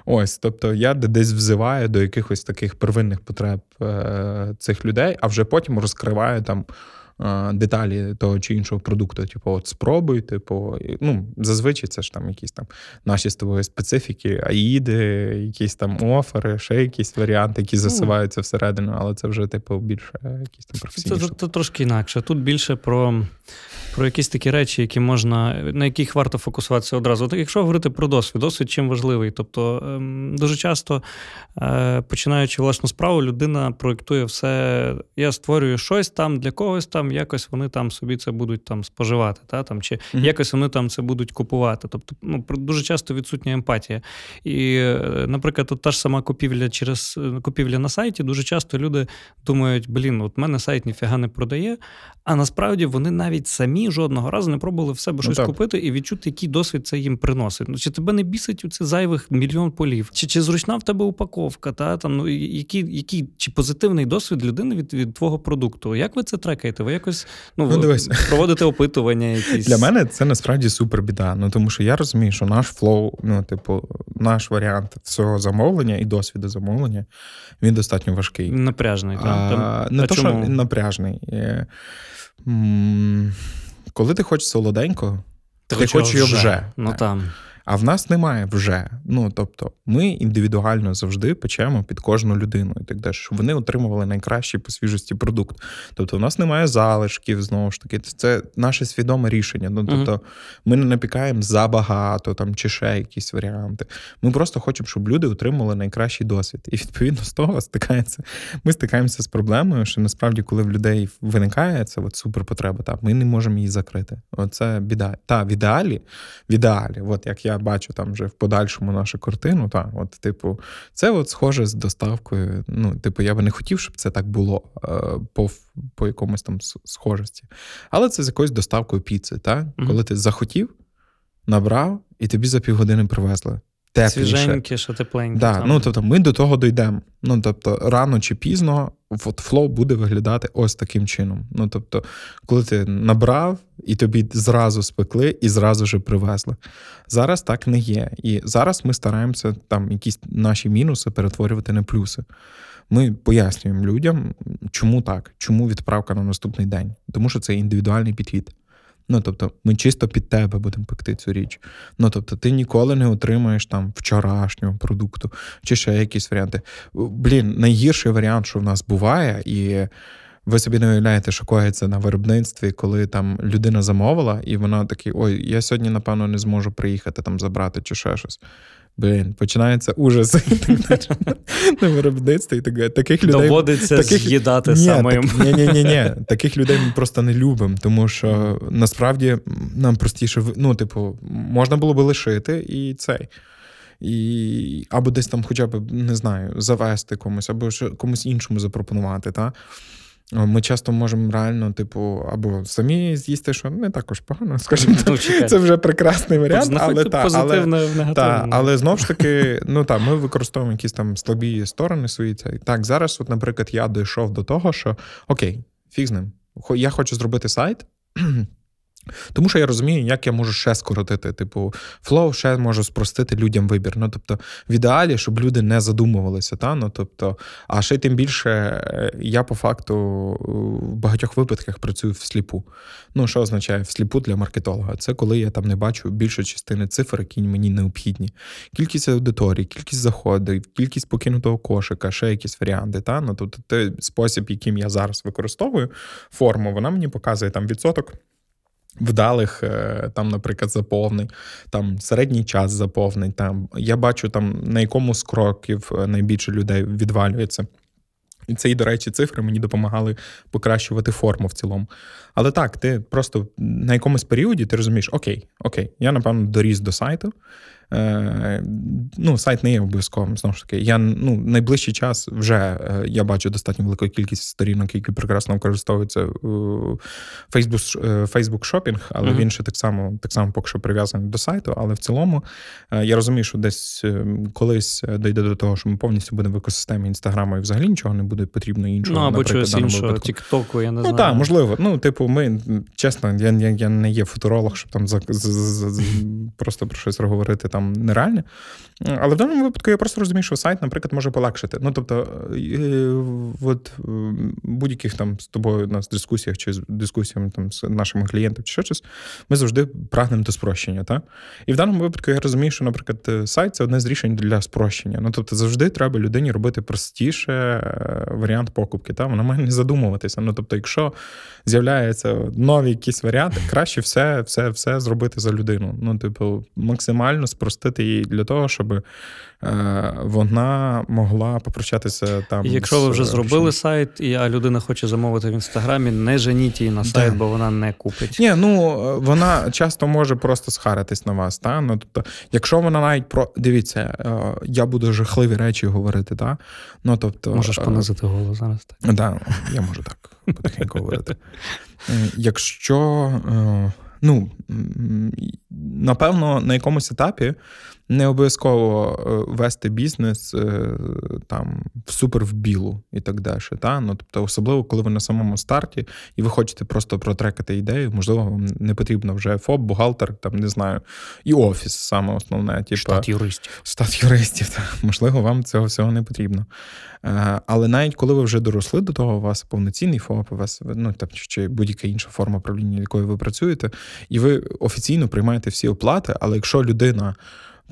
Ось, тобто я десь взиваю до якихось таких первинних потреб е, цих людей, а вже потім розкриваю там деталі того чи іншого продукту. Типу, от спробуй, типу, ну, зазвичай це ж там якісь там наші з тобою специфіки, аїди, якісь там офери, ще якісь варіанти, які засуваються засиваються всередину, але це вже, типу, більше якісь там професійні. Це, це, це трошки інакше. Тут більше про. Про якісь такі речі, які можна, на яких варто фокусуватися одразу. От Якщо говорити про досвід, досвід чим важливий. Тобто ем, дуже часто, е, починаючи власну справу, людина проєктує все. Я створюю щось там для когось там, якось вони там собі це будуть там споживати, та, там, чи mm-hmm. якось вони там це будуть купувати. Тобто, ну, дуже часто відсутня емпатія. І, е, наприклад, от та ж сама купівля через е, купівля на сайті, дуже часто люди думають, блін, от мене сайт ніфіга не продає, а насправді вони навіть самі жодного разу не пробували в себе ну, щось так. купити і відчути, який досвід це їм приносить. Ну, Чи тебе не бісить у це зайвих мільйон полів? Чи чи зручна в тебе упаковка? Та там ну який, який чи позитивний досвід людини від від твого продукту? Як ви це трекаєте? Ви якось ну, ну дивись. проводите опитування? якісь? Для мене це насправді супер біда. Ну тому що я розумію, що наш flow, ну типу, наш варіант всього замовлення і досвіду замовлення він достатньо важкий. Напряжний. А, там, Не а то, чому? що він напряжний. Коли ти хочеш солоденько, ти, ти хочеш його вже. вже. Ну там. А в нас немає вже. Ну тобто, ми індивідуально завжди печемо під кожну людину і так далі, щоб вони отримували найкращий по свіжості продукт. Тобто, у нас немає залишків, знову ж таки, це наше свідоме рішення. Ну тобто, ми не напікаємо забагато там чи ще якісь варіанти. Ми просто хочемо, щоб люди отримали найкращий досвід. І відповідно з того стикається. Ми стикаємося з проблемою, що насправді, коли в людей виникає ця от суперпотреба, та ми не можемо її закрити. Оце біда. Та в ідеалі, в ідеалі, от як я бачу там вже в подальшому нашу картину. Та, от, типу, це от схоже з доставкою. Ну, типу, я би не хотів, щоб це так було е, по по якомусь там схожості. Але це з якоюсь доставкою піци, та? Mm-hmm. коли ти захотів, набрав, і тобі за півгодини привезли тепліше. Свіженьке, що тепленьке. Да, ну, тобто Ми до того дійдемо. Ну, тобто, рано чи пізно от flow буде виглядати ось таким чином. Ну, тобто, коли ти набрав, і тобі зразу спекли, і зразу ж привезли. Зараз так не є. І зараз ми стараємося там якісь наші мінуси перетворювати на плюси. Ми пояснюємо людям, чому так, чому відправка на наступний день. Тому що це індивідуальний підхід. Ну, тобто, ми чисто під тебе будемо пекти цю річ. Ну, тобто, ти ніколи не отримаєш там вчорашнього продукту чи ще якісь варіанти. Блін, найгірший варіант, що в нас буває, і ви собі не уявляєте, що коїться на виробництві, коли там людина замовила, і вона такий: ой, я сьогодні, напевно, не зможу приїхати там забрати чи ще щось. Блін, починається ужас на виробництві. Таких людей доводиться таких... з'їдати самим. Ні, ні, ні. Таких людей ми просто не любимо, тому що насправді нам простіше ну, типу, можна було би лишити і цей. І, Або десь там, хоча б не знаю, завести комусь, або комусь іншому запропонувати. Та? Ми часто можемо реально, типу, або самі з'їсти, що не також погано, скажімо так. Ну, це вже прекрасний варіант, але та, але, та, але знову ж таки, ну так, ми використовуємо якісь там слабі сторони свої. Так, зараз, от, наприклад, я дійшов до того, що окей, фіг з ним. Я хочу зробити сайт. Тому що я розумію, як я можу ще скоротити. Типу, flow ще можу спростити людям вибір. Ну тобто, в ідеалі, щоб люди не задумувалися. Та? Ну, тобто, А ще й тим більше, е, я по факту в багатьох випадках працюю всліпу. Ну, що означає всліпу для маркетолога? Це коли я там не бачу більшої частини цифр, які мені необхідні. Кількість аудиторій, кількість заходів, кількість покинутого кошика, ще якісь варіанти. Та? Ну, тобто, той спосіб, яким я зараз використовую форму, вона мені показує там відсоток. Вдалих е, там, наприклад, заповнень, там середній час заповнень. Там я бачу, там на якому з кроків е, найбільше людей відвалюється. І це, і, до речі, цифри мені допомагали покращувати форму в цілому. Але так, ти просто на якомусь періоді ти розумієш, окей, окей, я напевно доріс до сайту. Е, ну, сайт не є обов'язковим. Знову ж таки, я ну, найближчий час вже е, я бачу достатньо велику кількість сторінок, які прекрасно використовуються Facebook Facebook Shopping, але uh-huh. він ще так само так само поки що прив'язаний до сайту. Але в цілому е, я розумію, що десь колись дійде до того, що ми повністю будемо в екосистемі інстаграму і взагалі нічого не буде потрібно іншого. Ну, або чогось іншого, Тіктоку, я не ну, знаю. Ну так, можливо. Ну, типу, ми чесно, я я, я не є футуролог, щоб там за, за, за, за просто про щось говорити там нереальне. Але в даному випадку я просто розумію, що сайт, наприклад, може полегшити. Ну, тобто, е, от будь-яких там з тобою на дискусіях чи з дискусіями там з нашими клієнтами чи щось, ми завжди прагнемо до спрощення. Так? І в даному випадку я розумію, що, наприклад, сайт це одне з рішень для спрощення. Ну, тобто, завжди треба людині робити простіше е, варіант покупки. Так? Вона має не задумуватися. Ну, тобто, якщо з'являються нові якісь варіанти, краще все, все, все зробити за людину. Ну, типу, максимально спростити її для того, щоб е, вона могла попрощатися там. Якщо ви вже з... зробили сайт, і а людина хоче замовити в інстаграмі, не женіть її на сайт, да. бо вона не купить. Ні, ну вона часто може просто схаритись на вас. Та? Ну, тобто, Якщо вона навіть про дивіться, е, я буду жахливі речі говорити, та? Ну, тобто, можеш е, понизити голос зараз. Так, да, я можу так потихеньку говорити. Якщо. Ну, напевно, на якомусь етапі не обов'язково е, вести бізнес е, там в супер в білу і так далі. Та? Ну, тобто, особливо, коли ви на самому старті і ви хочете просто протрекати ідею, можливо, вам не потрібно вже ФОП, бухгалтер, там не знаю, і офіс саме основне. Типу, штат юристів. Штат юристів, так. можливо, вам цього всього не потрібно. Е, але навіть коли ви вже доросли до того, у вас повноцінний ФОП, у вас ну, там, чи будь-яка інша форма правління, якою ви працюєте, і ви офіційно приймаєте всі оплати, але якщо людина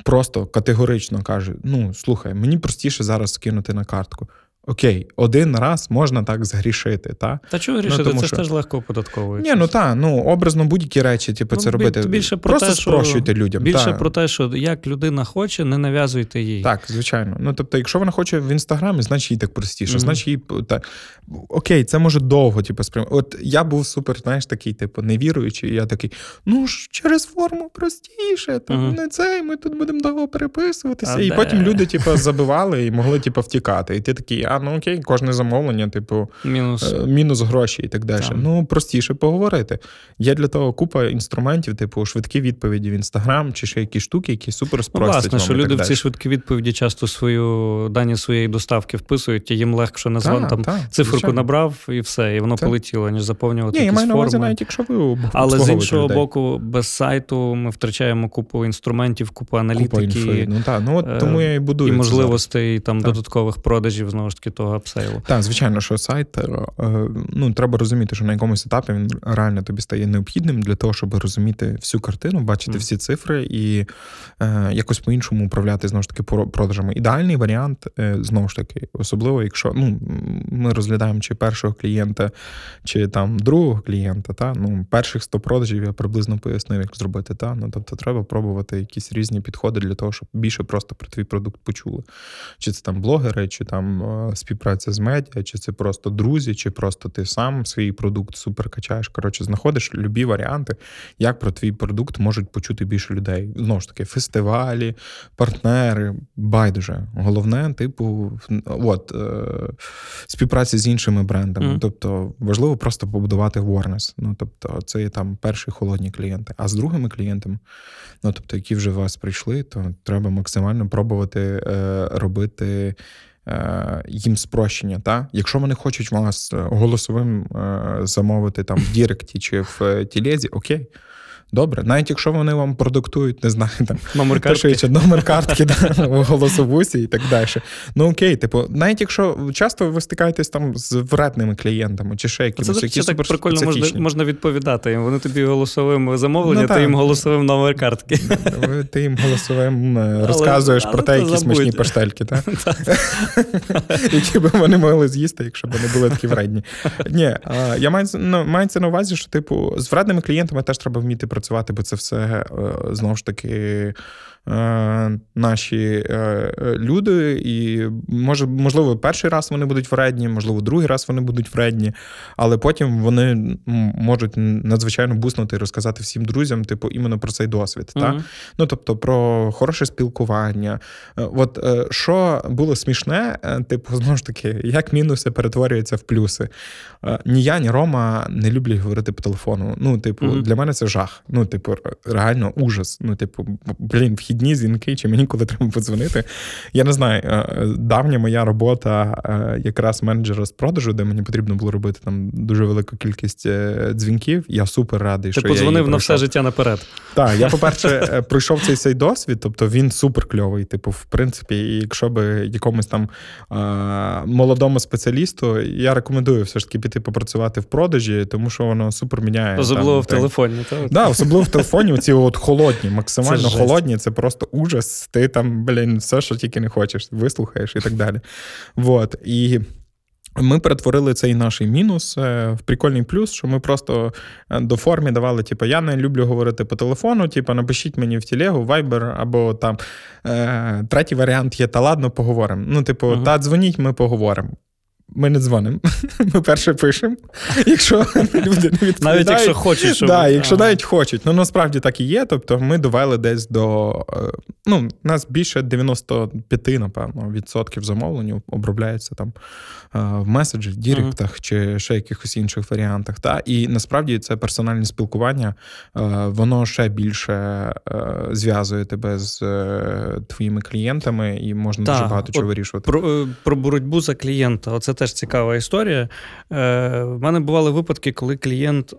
просто категорично каже: ну слухай, мені простіше зараз скинути на картку. Окей, один раз можна так згрішити, та Та чого ну, грішити? Ну, це що... ж теж легко оподатковується. Ні, ну так, ну образно будь-які речі, типу, ну, це робити. Більше про Просто те, спрощуйте що... людям. Більше та. про те, що як людина хоче, не нав'язуйте їй. Так, звичайно. Ну тобто, якщо вона хоче в інстаграмі, значить їй так простіше. Mm-hmm. Значить їй так. Окей, це може довго, типу, сприймати. От я був супер, знаєш, такий, типу, невіруючий, і я такий, ну ж через форму простіше, там mm-hmm. не це, ми тут будемо довго переписуватися. А і де? потім люди, типу, забивали і могли, типу, втікати. І ти такий, а ну окей, кожне замовлення, типу, мінус е, мінус гроші і так далі. Так. Ну, простіше поговорити. Є для того купа інструментів, типу швидкі відповіді в інстаграм чи ще якісь штуки, які супер ну, спростять. Ну, власне, що люди в ці швидкі відповіді часто свою дані своєї доставки вписують, і їм легше назвати там та, циферку звичайно. набрав і все, і воно та. полетіло, ніж заповнювати. Ні, якісь я маю форми. на увазі, навіть якщо ви Але з іншого людей. боку, без сайту ми втрачаємо купу інструментів, купу аналітики. Купа інфи. Ну, та, ну от тому я і будую. І можливостей там додаткових продажів, знову ж таки таки того апсейлу. Так, звичайно, що сайт е, ну треба розуміти, що на якомусь етапі він реально тобі стає необхідним для того, щоб розуміти всю картину, бачити mm. всі цифри і е, якось по-іншому управляти знову ж таки продажами. Ідеальний варіант е, знову ж таки, особливо, якщо ну ми розглядаємо чи першого клієнта, чи там другого клієнта, та ну перших 100 продажів я приблизно пояснив, як зробити. Та ну тобто треба пробувати якісь різні підходи для того, щоб більше просто про твій продукт почули. Чи це там блогери, чи там е, співпраця з медіа, чи це просто друзі, чи просто ти сам свій продукт супер качаєш. Коротше, знаходиш любі варіанти, як про твій продукт можуть почути більше людей. Знову ж таки, фестивалі, партнери, байдуже. Головне, типу, от е, співпраця з іншими брендами. Mm. Тобто важливо просто побудувати awareness. Ну тобто, це є там перші холодні клієнти. А з другими клієнтами, ну тобто, які вже вас прийшли, то треба максимально пробувати е, робити. Е, їм спрощення, та? Якщо вони хочуть вас голосовим е, замовити там в Діректі чи в Тілезі, окей, Добре, навіть якщо вони вам продуктують, не знаю, там номер картки, номер картки да, в голосовусі і так далі. Ну окей, типу, навіть якщо часто ви стикаєтесь там з вредними клієнтами чи ще якимось, Це, які це так прикольно можна можна відповідати їм. Вони тобі голосовим замовлення, ну, ти їм голосовим номер картки. Ти їм голосовим е, розказуєш але, про те, які смачні паштельки, так? які б вони могли з'їсти, якщо б вони були такі вредні. Ні, я маю ну, мається на увазі, що типу з вредними клієнтами теж треба вміти працювати бо це все е, знову ж таки наші е, люди, і може, можливо, перший раз вони будуть вредні, можливо, другий раз вони будуть вредні, але потім вони можуть надзвичайно буснути і розказати всім друзям, типу, іменно про цей досвід. Mm-hmm. Так? Ну тобто про хороше спілкування. Е, от що було смішне, типу, знову ж таки, як мінуси перетворюються в плюси. Ні я, ні Рома не люблять говорити по телефону. Ну, типу, mm-hmm. для мене це жах. Ну, типу, реально ужас. Ну, типу, блін, вхід вхідні дзвінки, чи мені коли треба подзвонити. Я не знаю, е, давня моя робота е, якраз менеджера з продажу, де мені потрібно було робити там дуже велику кількість е, дзвінків. Я супер радий, Ти що подзвонив я на все життя наперед. Так, я, по-перше, пройшов цей цей досвід, тобто він супер кльовий. Типу, в принципі, якщо би якомусь там молодому спеціалісту, я рекомендую все ж таки піти попрацювати в продажі, тому що воно супер міняє. Особливо там, в телефоні. Так, да, особливо в телефоні. Оці от холодні, максимально це холодні. Це просто ужас. Ти там, блін, все, що тільки не хочеш, вислухаєш і так далі. Вот. І ми перетворили цей наш мінус е, в прикольний плюс, що ми просто е, до формі давали: типу, я не люблю говорити по телефону, типу, напишіть мені в телегу, Viber, або там е, третій варіант є, та ладно, поговоримо. Ну, типу, uh та дзвоніть, ми поговоримо. Ми не дзвонимо. Ми перше пишемо. Якщо люди не відповідають. Навіть якщо хочуть. Щоб... Да, якщо ага. навіть хочуть. Ну насправді так і є. Тобто ми довели десь до. Е, ну, нас більше 95, напевно, відсотків замовлень обробляється там е, в меседжі, діректах ага. чи ще якихось інших варіантах. Та? І насправді це персональне спілкування, е, воно ще більше зв'язує тебе з твоїми клієнтами, і можна та, дуже багато чого вирішувати. Про, про боротьбу за клієнта. Оце теж цікава історія. Е, В мене бували випадки, коли клієнт.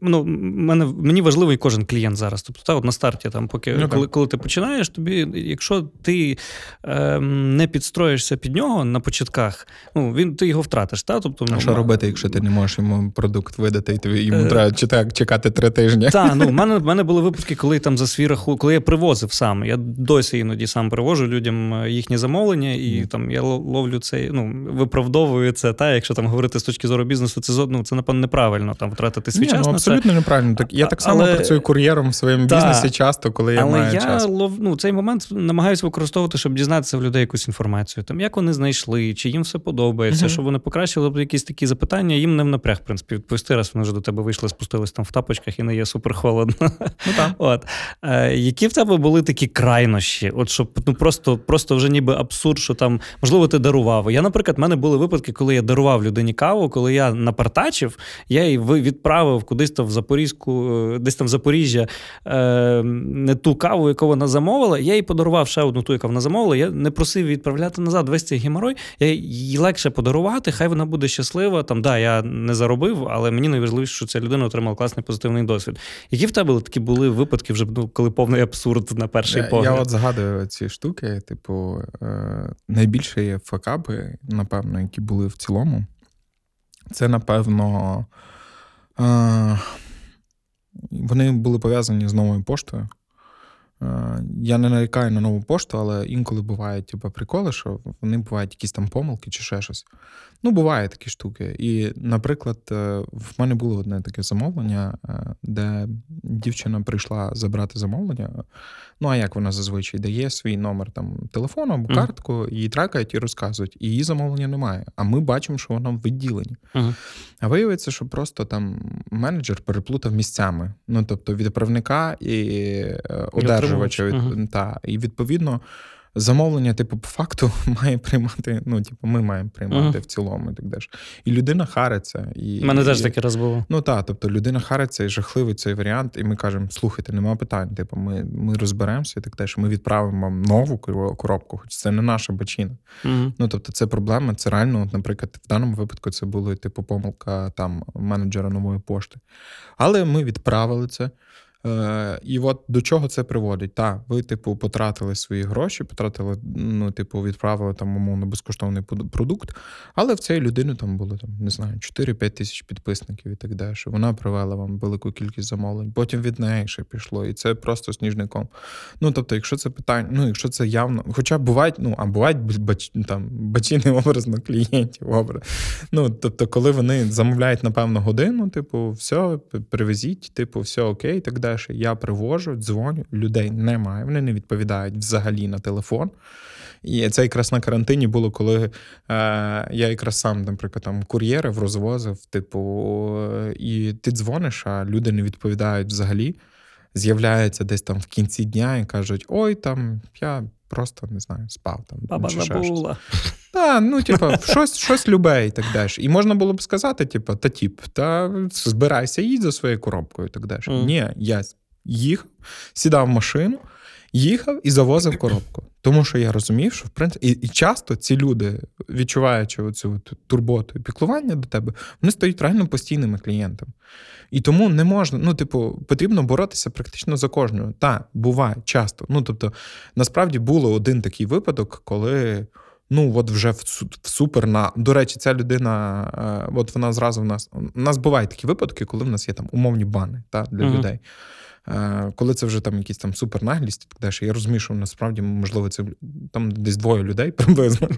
ну, мене, Мені важливий кожен клієнт зараз. Тобто, та, от на старті, там, поки okay. Ну, коли коли ти починаєш, тобі, якщо ти е, не підстроїшся під нього на початках, ну, він, ти його втратиш. Та? Тобто, А ну, що робити, якщо ти не можеш йому продукт видати, і тобі йому е, треба читати, чекати три тижні? Так, ну, в мене в мене були випадки, коли там за свій рахунок, коли я привозив сам. Я досі іноді сам привожу людям е, їхні замовлення, і mm. там я ловлю цей, ну, виправдовую це, та, якщо там говорити з точки зору бізнесу, це ну, це, напевно, неправильно там втратити свій Ні, час. Ну, абсолютно це. неправильно. Так я так само але... працюю кур'єром в своєму та, бізнесі часто, коли я але маю я час. Лов, ну, цей момент намагаюся використовувати, щоб дізнатися в людей якусь інформацію. Там, Як вони знайшли, чи їм все подобається, uh-huh. щоб вони покращили якісь такі запитання, їм не в напряг, в принципі, відповісти, раз вони вже до тебе вийшли, спустились там в тапочках і не є супер холодно. Ну, так. От. Е, Які в тебе були такі крайнощі? От щоб ну, просто, просто вже ніби абсурд, що там, можливо, ти дарував дарував. Я, наприклад, в мене були випадки, коли я дарував людині каву, коли я напартачив, я її відправив кудись там в Запорізьку, е, десь там в Запоріжжя е, не ту каву, яку вона замовила. Я їй подарував ще одну ту, яку вона замовила. Я не просив відправляти назад весь цей геморой. Я їй легше подарувати, хай вона буде щаслива. Там, да, я не заробив, але мені найважливіше, що ця людина отримала класний позитивний досвід. Які в тебе такі були випадки, вже ну, коли повний абсурд на перший я, погляд? Я от згадую ці штуки, типу, е, найбільше є факапи, напевно, які були в цілому. Це, напевно, е, вони були пов'язані з новою поштою. Е, я не нарікаю на нову пошту, але інколи бувають типу, приколи, що вони бувають якісь там помилки чи ще щось. Ну, бувають такі штуки. І, наприклад, е, в мене було одне таке замовлення, е, де дівчина прийшла забрати замовлення. Ну, а як вона зазвичай дає свій номер там телефону або картку, її тракають і розказують. І її замовлення немає. А ми бачимо, що вона в відділенні. Uh-huh. А виявиться, що просто там менеджер переплутав місцями. Ну, тобто, відправника і одержувача. Uh-huh. Та, І відповідно. Замовлення, типу, по факту має приймати. Ну, типу, ми маємо приймати uh-huh. в цілому і так далі. І людина хариться. І, мене і, теж таке раз було. Ну так, тобто людина хариться і жахливий цей варіант, і ми кажемо: слухайте, нема питань. Типу, ми ми розберемося і так далі. Ми відправимо вам нову коробку, хоч це не наша бачина. Uh-huh. Ну тобто, це проблема. Це реально, от, наприклад, в даному випадку це була типу помилка там менеджера нової пошти. Але ми відправили це. Е, І от до чого це приводить? Так, ви, типу, потратили свої гроші, потратили, ну, типу, відправили там умовно безкоштовний продукт, але в цієї людини там було там, не знаю, 4-5 тисяч підписників і так далі. Вона привела вам велику кількість замовлень. Потім від неї ще пішло, і це просто сніжником. Ну, тобто, якщо це питання, ну, якщо це явно, хоча бувають, ну, а бувають бач, там, бачини образно клієнтів. образ. Ну, тобто, коли вони замовляють, напевно, годину, типу, все, привезіть, типу, все окей, і так далі далі. Я привожу, дзвоню, людей немає, вони не відповідають взагалі на телефон. І це якраз на карантині було, коли е, я якраз сам, наприклад, там кур'єрів розвозив, типу, і ти дзвониш, а люди не відповідають взагалі. З'являються десь там в кінці дня і кажуть: ой, там я просто не знаю, спав там. Баба забула. Та, ну, типу, щось щось любе і так далі. І можна було б сказати, типу, та тіп, та збирайся, їдь за своєю коробкою і так далі. Mm. Ні, я їхав, сідав в машину, їхав і завозив коробку. Тому що я розумів, що в принципі, і, і часто ці люди, відчуваючи оцю турботу і піклування до тебе, вони стають реально постійними клієнтами. І тому не можна, ну, типу, потрібно боротися практично за кожного. Та буває часто. Ну, тобто, насправді було один такий випадок, коли. Ну, от вже в в супер на. До речі, ця людина, е, от вона зразу в нас. У нас бувають такі випадки, коли в нас є там умовні бани та, для uh-huh. людей. Е, коли це вже там якісь там супернаглість, так далі, я розумію, що насправді можливо це там десь двоє людей приблизно.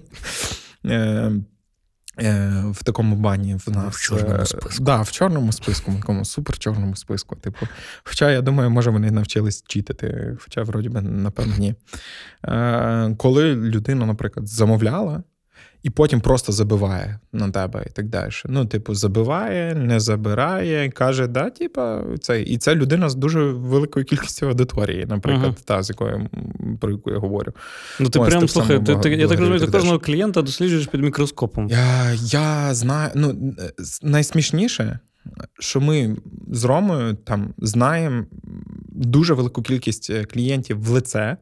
Е, е, в такому бані в нас в чорному списку. Да, в чорному списку, в такому супер чорному списку. Типу, Хоча я думаю, може вони навчились читати, хоча, вроді би, напевно, ні. Коли людина, наприклад, замовляла, і потім просто забиває на тебе і так далі. Ну, типу, забиває, не забирає, каже, да, типа, це. І це людина з дуже великою кількістю аудиторії, наприклад, uh-huh. та, з якою про яку я говорю. Ну, ти Ось, прям слухай, ти, ти, я так розумію, ти кожного клієнта досліджуєш під мікроскопом. Я я знаю, ну, найсмішніше, що ми з Ромою там знаємо дуже велику кількість клієнтів в лице.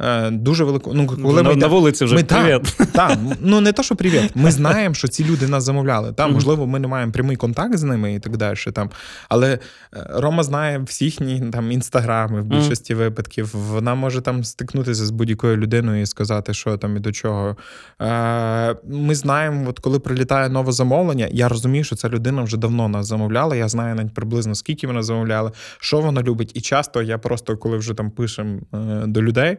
Е, дуже велику. Ну, коли На, ми на вулиці вже ми, привіт. Так, та, ну не то, що привіт. Ми знаємо, що ці люди нас замовляли. Там, можливо, ми не маємо прямий контакт з ними і так далі. Там. Але е, Рома знає всі їхні там інстаграми в більшості випадків. Вона може там стикнутися з будь-якою людиною і сказати, що там і до чого. Е, ми знаємо, от коли прилітає нове замовлення, я розумію, що ця людина вже давно нас замовляла. Я знаю навіть приблизно скільки вона замовляла, що вона любить. І часто я просто, коли вже там пишемо до людей.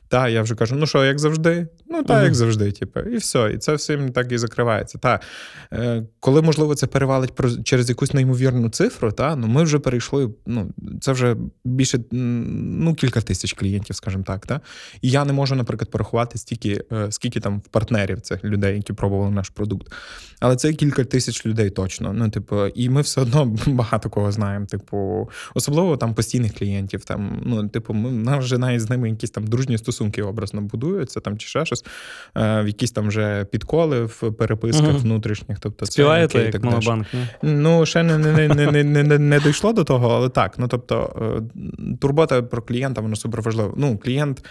Та, я вже кажу, ну що, як завжди? Ну, так, uh-huh. як завжди, типу, і все. І це всім так і закривається. Та, е, Коли, можливо, це перевалить через якусь неймовірну цифру, та, ну ми вже перейшли. ну, Це вже більше ну, кілька тисяч клієнтів, скажімо так. Та? І я не можу, наприклад, порахувати стільки, е, скільки там в партнерів цих людей, які пробували наш продукт. Але це кілька тисяч людей точно. Ну, типу, І ми все одно багато кого знаємо. Типу, особливо там постійних клієнтів. Там, ну, типу, ми, нас вже навіть з ними якісь там дружні дружні стосунки образно будуються, там чи ще щось, е, в якісь там вже підколи в переписках угу. внутрішніх. Тобто Співаєте, це, як так Монобанк? Ну, ще не не, не, не, не, не дійшло до того, але так. Ну тобто, е, турбота про клієнта, воно супер важливо. Ну, клієнт.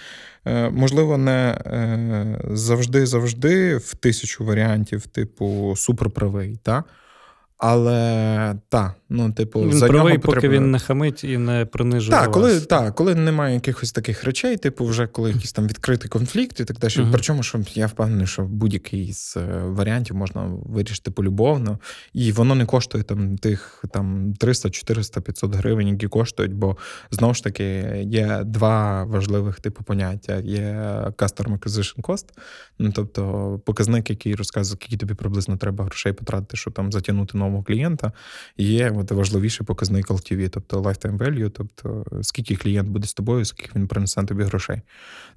Е, можливо, не завжди-завжди в тисячу варіантів, типу, суперправий, так? Але так, ну, типу, він за правий, нього поки він не хамить і не принижує. Так, вас. коли так, коли немає якихось таких речей, типу, вже коли якийсь там відкритий конфлікт і так далі. Uh-huh. Причому, що я впевнений, що будь-який з е, варіантів можна вирішити полюбовно, і воно не коштує там тих там 300, 400, 500 гривень, які коштують, бо знову ж таки є два важливих типу поняття: є Customer Acquisition Cost, ну тобто показник, який розказує, скільки тобі приблизно треба грошей потратити, щоб там затягнути нового клієнта. Є от важливіший показник LTV, тобто lifetime value, тобто скільки клієнт буде з тобою, скільки він принесе тобі грошей.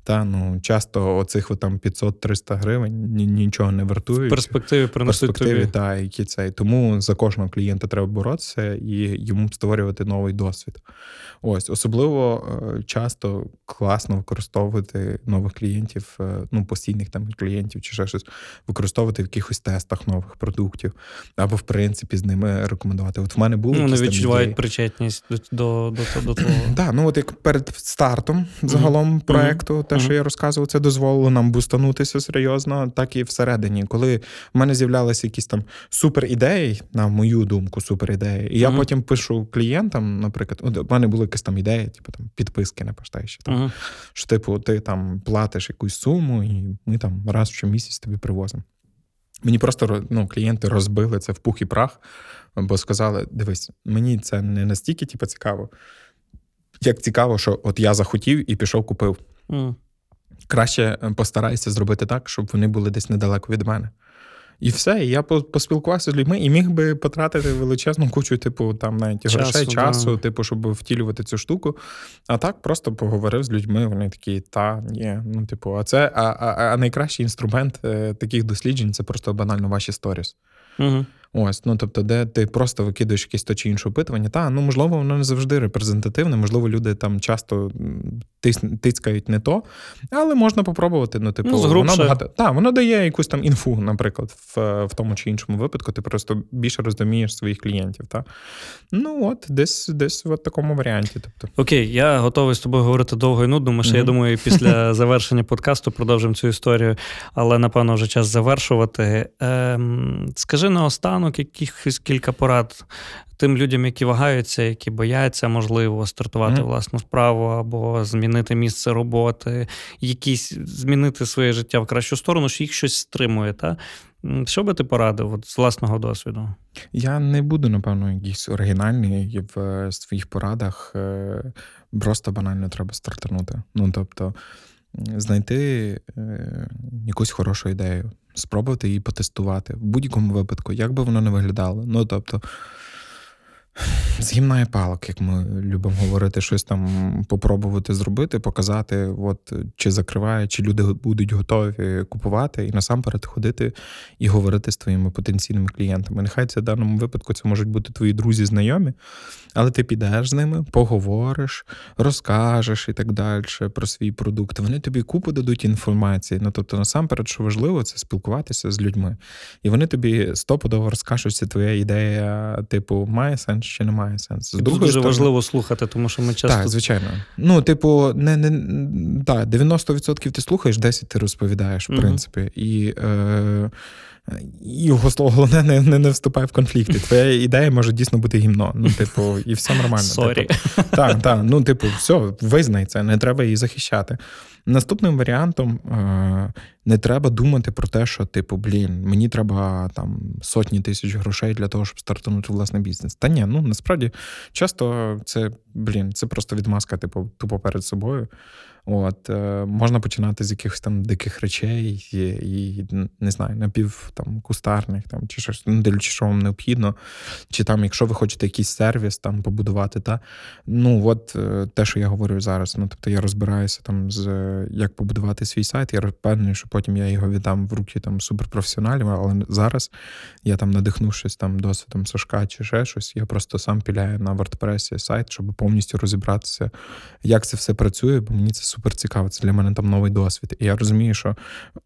Та ну часто оцих там 500-300 гривень нічого не вартують. В перспективі принесуть перспективі, тобі. Та, які цей. Тому за кожного клієнта треба боротися і йому створювати новий досвід. Ось особливо е, часто класно використовувати нових клієнтів, е, ну постійних там клієнтів чи ще щось, використовувати в якихось тестах нових продуктів, або в принципі з ними рекомендувати. От в мене були ну, вони відчувають ідеї. причетність до до, до, до того. Так, ну от як перед стартом загалом mm-hmm. проекту, те, mm-hmm. що я розказував, це дозволило нам бустанутися серйозно, так і всередині. Коли в мене з'являлися якісь там супер ідеї, на мою думку, супер ідеї, і я потім пишу клієнтам, наприклад, от в мене були якась там ідея, типу там підписки на uh-huh. Що, типу, ти там платиш якусь суму, і ми там раз в щомісяць тобі привозимо. Мені просто ну, клієнти розбили це в пух і прах, бо сказали: дивись, мені це не настільки типу, цікаво, як цікаво, що от я захотів і пішов купив. Uh-huh. Краще е, постарайся зробити так, щоб вони були десь недалеко від мене. І все. І я поспілкувався з людьми і міг би потратити величезну кучу, типу, там навіть часу, грошей, часу, да. типу, щоб втілювати цю штуку. А так просто поговорив з людьми. Вони такі, та, ні, ну, типу, а це а, а, а найкращий інструмент е, таких досліджень це просто банально ваші сторіс. Угу. Ось, ну тобто, де ти просто викидуєш якесь то чи інше опитування, та ну можливо, воно не завжди репрезентативне, можливо, люди там часто тискають не то, але можна попробувати. Ну, типу, ну, воно багато та воно дає якусь там інфу, наприклад, в в тому чи іншому випадку. Ти просто більше розумієш своїх клієнтів. Та? Ну от, десь десь в такому варіанті. Тобто, окей, я готовий з тобою говорити довго і нудно. Ми ще mm-hmm. я думаю, після завершення подкасту продовжимо цю історію, але напевно вже час завершувати. Ем, Скажи наостанок наостанок якихось кілька порад тим людям, які вагаються, які бояться, можливо, стартувати mm-hmm. власну справу або змінити місце роботи, якісь змінити своє життя в кращу сторону, що їх щось стримує. Та? Що би ти порадив от, з власного досвіду? Я не буду, напевно, якийсь оригінальний в своїх порадах. Е, просто банально треба стартанути. Ну, тобто, знайти е, якусь хорошу ідею, спробувати її потестувати в будь-якому випадку, як би воно не виглядало. Ну тобто. Згімнає палок, як ми любимо говорити, щось там попробувати зробити, показати, от чи закриває, чи люди будуть готові купувати, і насамперед ходити і говорити з твоїми потенційними клієнтами. Нехай це в даному випадку це можуть бути твої друзі, знайомі, але ти підеш з ними, поговориш, розкажеш і так далі про свій продукт. Вони тобі купу дадуть інформації. Ну тобто, насамперед, що важливо, це спілкуватися з людьми. І вони тобі стопудово розкажуть, це твоя ідея, типу, має сенс чи немає сенсу. З Дуже сторони... важливо слухати, тому що ми часто. Так, звичайно. Ну, типу, не, не, так, 90% ти слухаєш, 10% ти розповідаєш, в принципі. І е, і головне не, не не, вступай в конфлікти. Твоя ідея може дійсно бути гімно. Ну, типу, і все нормально. Sorry. Типу, так, так. Ну, типу, все, визнай це, не треба її захищати. Наступним варіантом е, не треба думати про те, що, типу, блін, мені треба там сотні тисяч грошей для того, щоб стартувати власний бізнес. Та ні, ну насправді часто це, блін, це просто відмазка, типу, тупо перед собою. От, е, Можна починати з якихось там диких речей і, і не знаю, напів там кустарних, там, чи щось, ну, дивлячись, що вам необхідно. Чи там, якщо ви хочете якийсь сервіс там побудувати, та ну от е, те, що я говорю зараз. Ну, тобто я розбираюся там з як побудувати свій сайт. Я впевнений, що потім я його віддам в руки там суперпрофесіоналів, але зараз я там надихнувшись там досвідом Сашка чи ще щось, я просто сам піляю на WordPress сайт, щоб повністю розібратися, як це все працює, бо мені це супер цікаво. Це для мене там новий досвід. І я розумію, що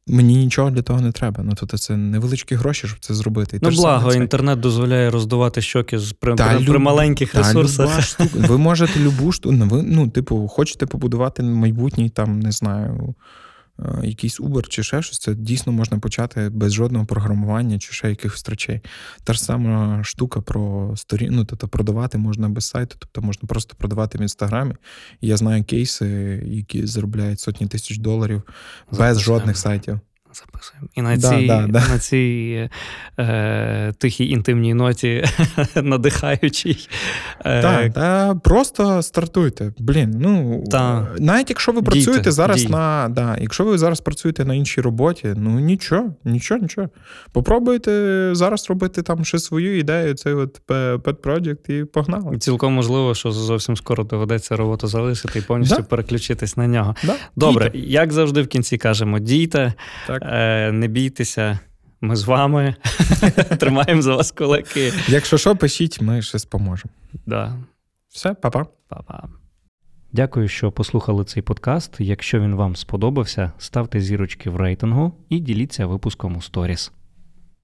мені нічого для того не треба. Ну тобто це невеличкі гроші, щоб це зробити. І ну, благо, інтернет дозволяє роздувати щоки при, та, при, люб... при маленьких та, ресурсах. Ви можете любу штуку. Ну, ви, ну, типу, хочете побудувати майбутній там, не знаю. Е, якийсь Uber чи ще щось, це дійсно можна почати без жодного програмування чи ще якихось речей. Та ж сама штука про сторін, ну, тобто продавати можна без сайту, тобто можна просто продавати в інстаграмі. Я знаю кейси, які заробляють сотні тисяч доларів без жодних сайтів записуємо. І на да, цій да, да. на цій е, тихій інтимній ноті надихаючій. Е, та, просто стартуйте. Блін, ну та. навіть якщо ви працюєте Дійте, зараз дій. на. Да, Якщо ви зараз працюєте на іншій роботі, ну нічого, нічого, нічого. Попробуйте зараз робити там ще свою ідею, цей от pet project і погнали. Цілком можливо, що зовсім скоро доведеться роботу залишити і повністю переключитись на нього. Добре, Дійте. як завжди в кінці кажемо, дійте. Так. Е, не бійтеся, ми з вами тримаємо за вас кулаки. Якщо що, пишіть, ми щось поможемо. Да. Все, па-па. Па-па. Дякую, що послухали цей подкаст. Якщо він вам сподобався, ставте зірочки в рейтингу і діліться випуском у сторіс.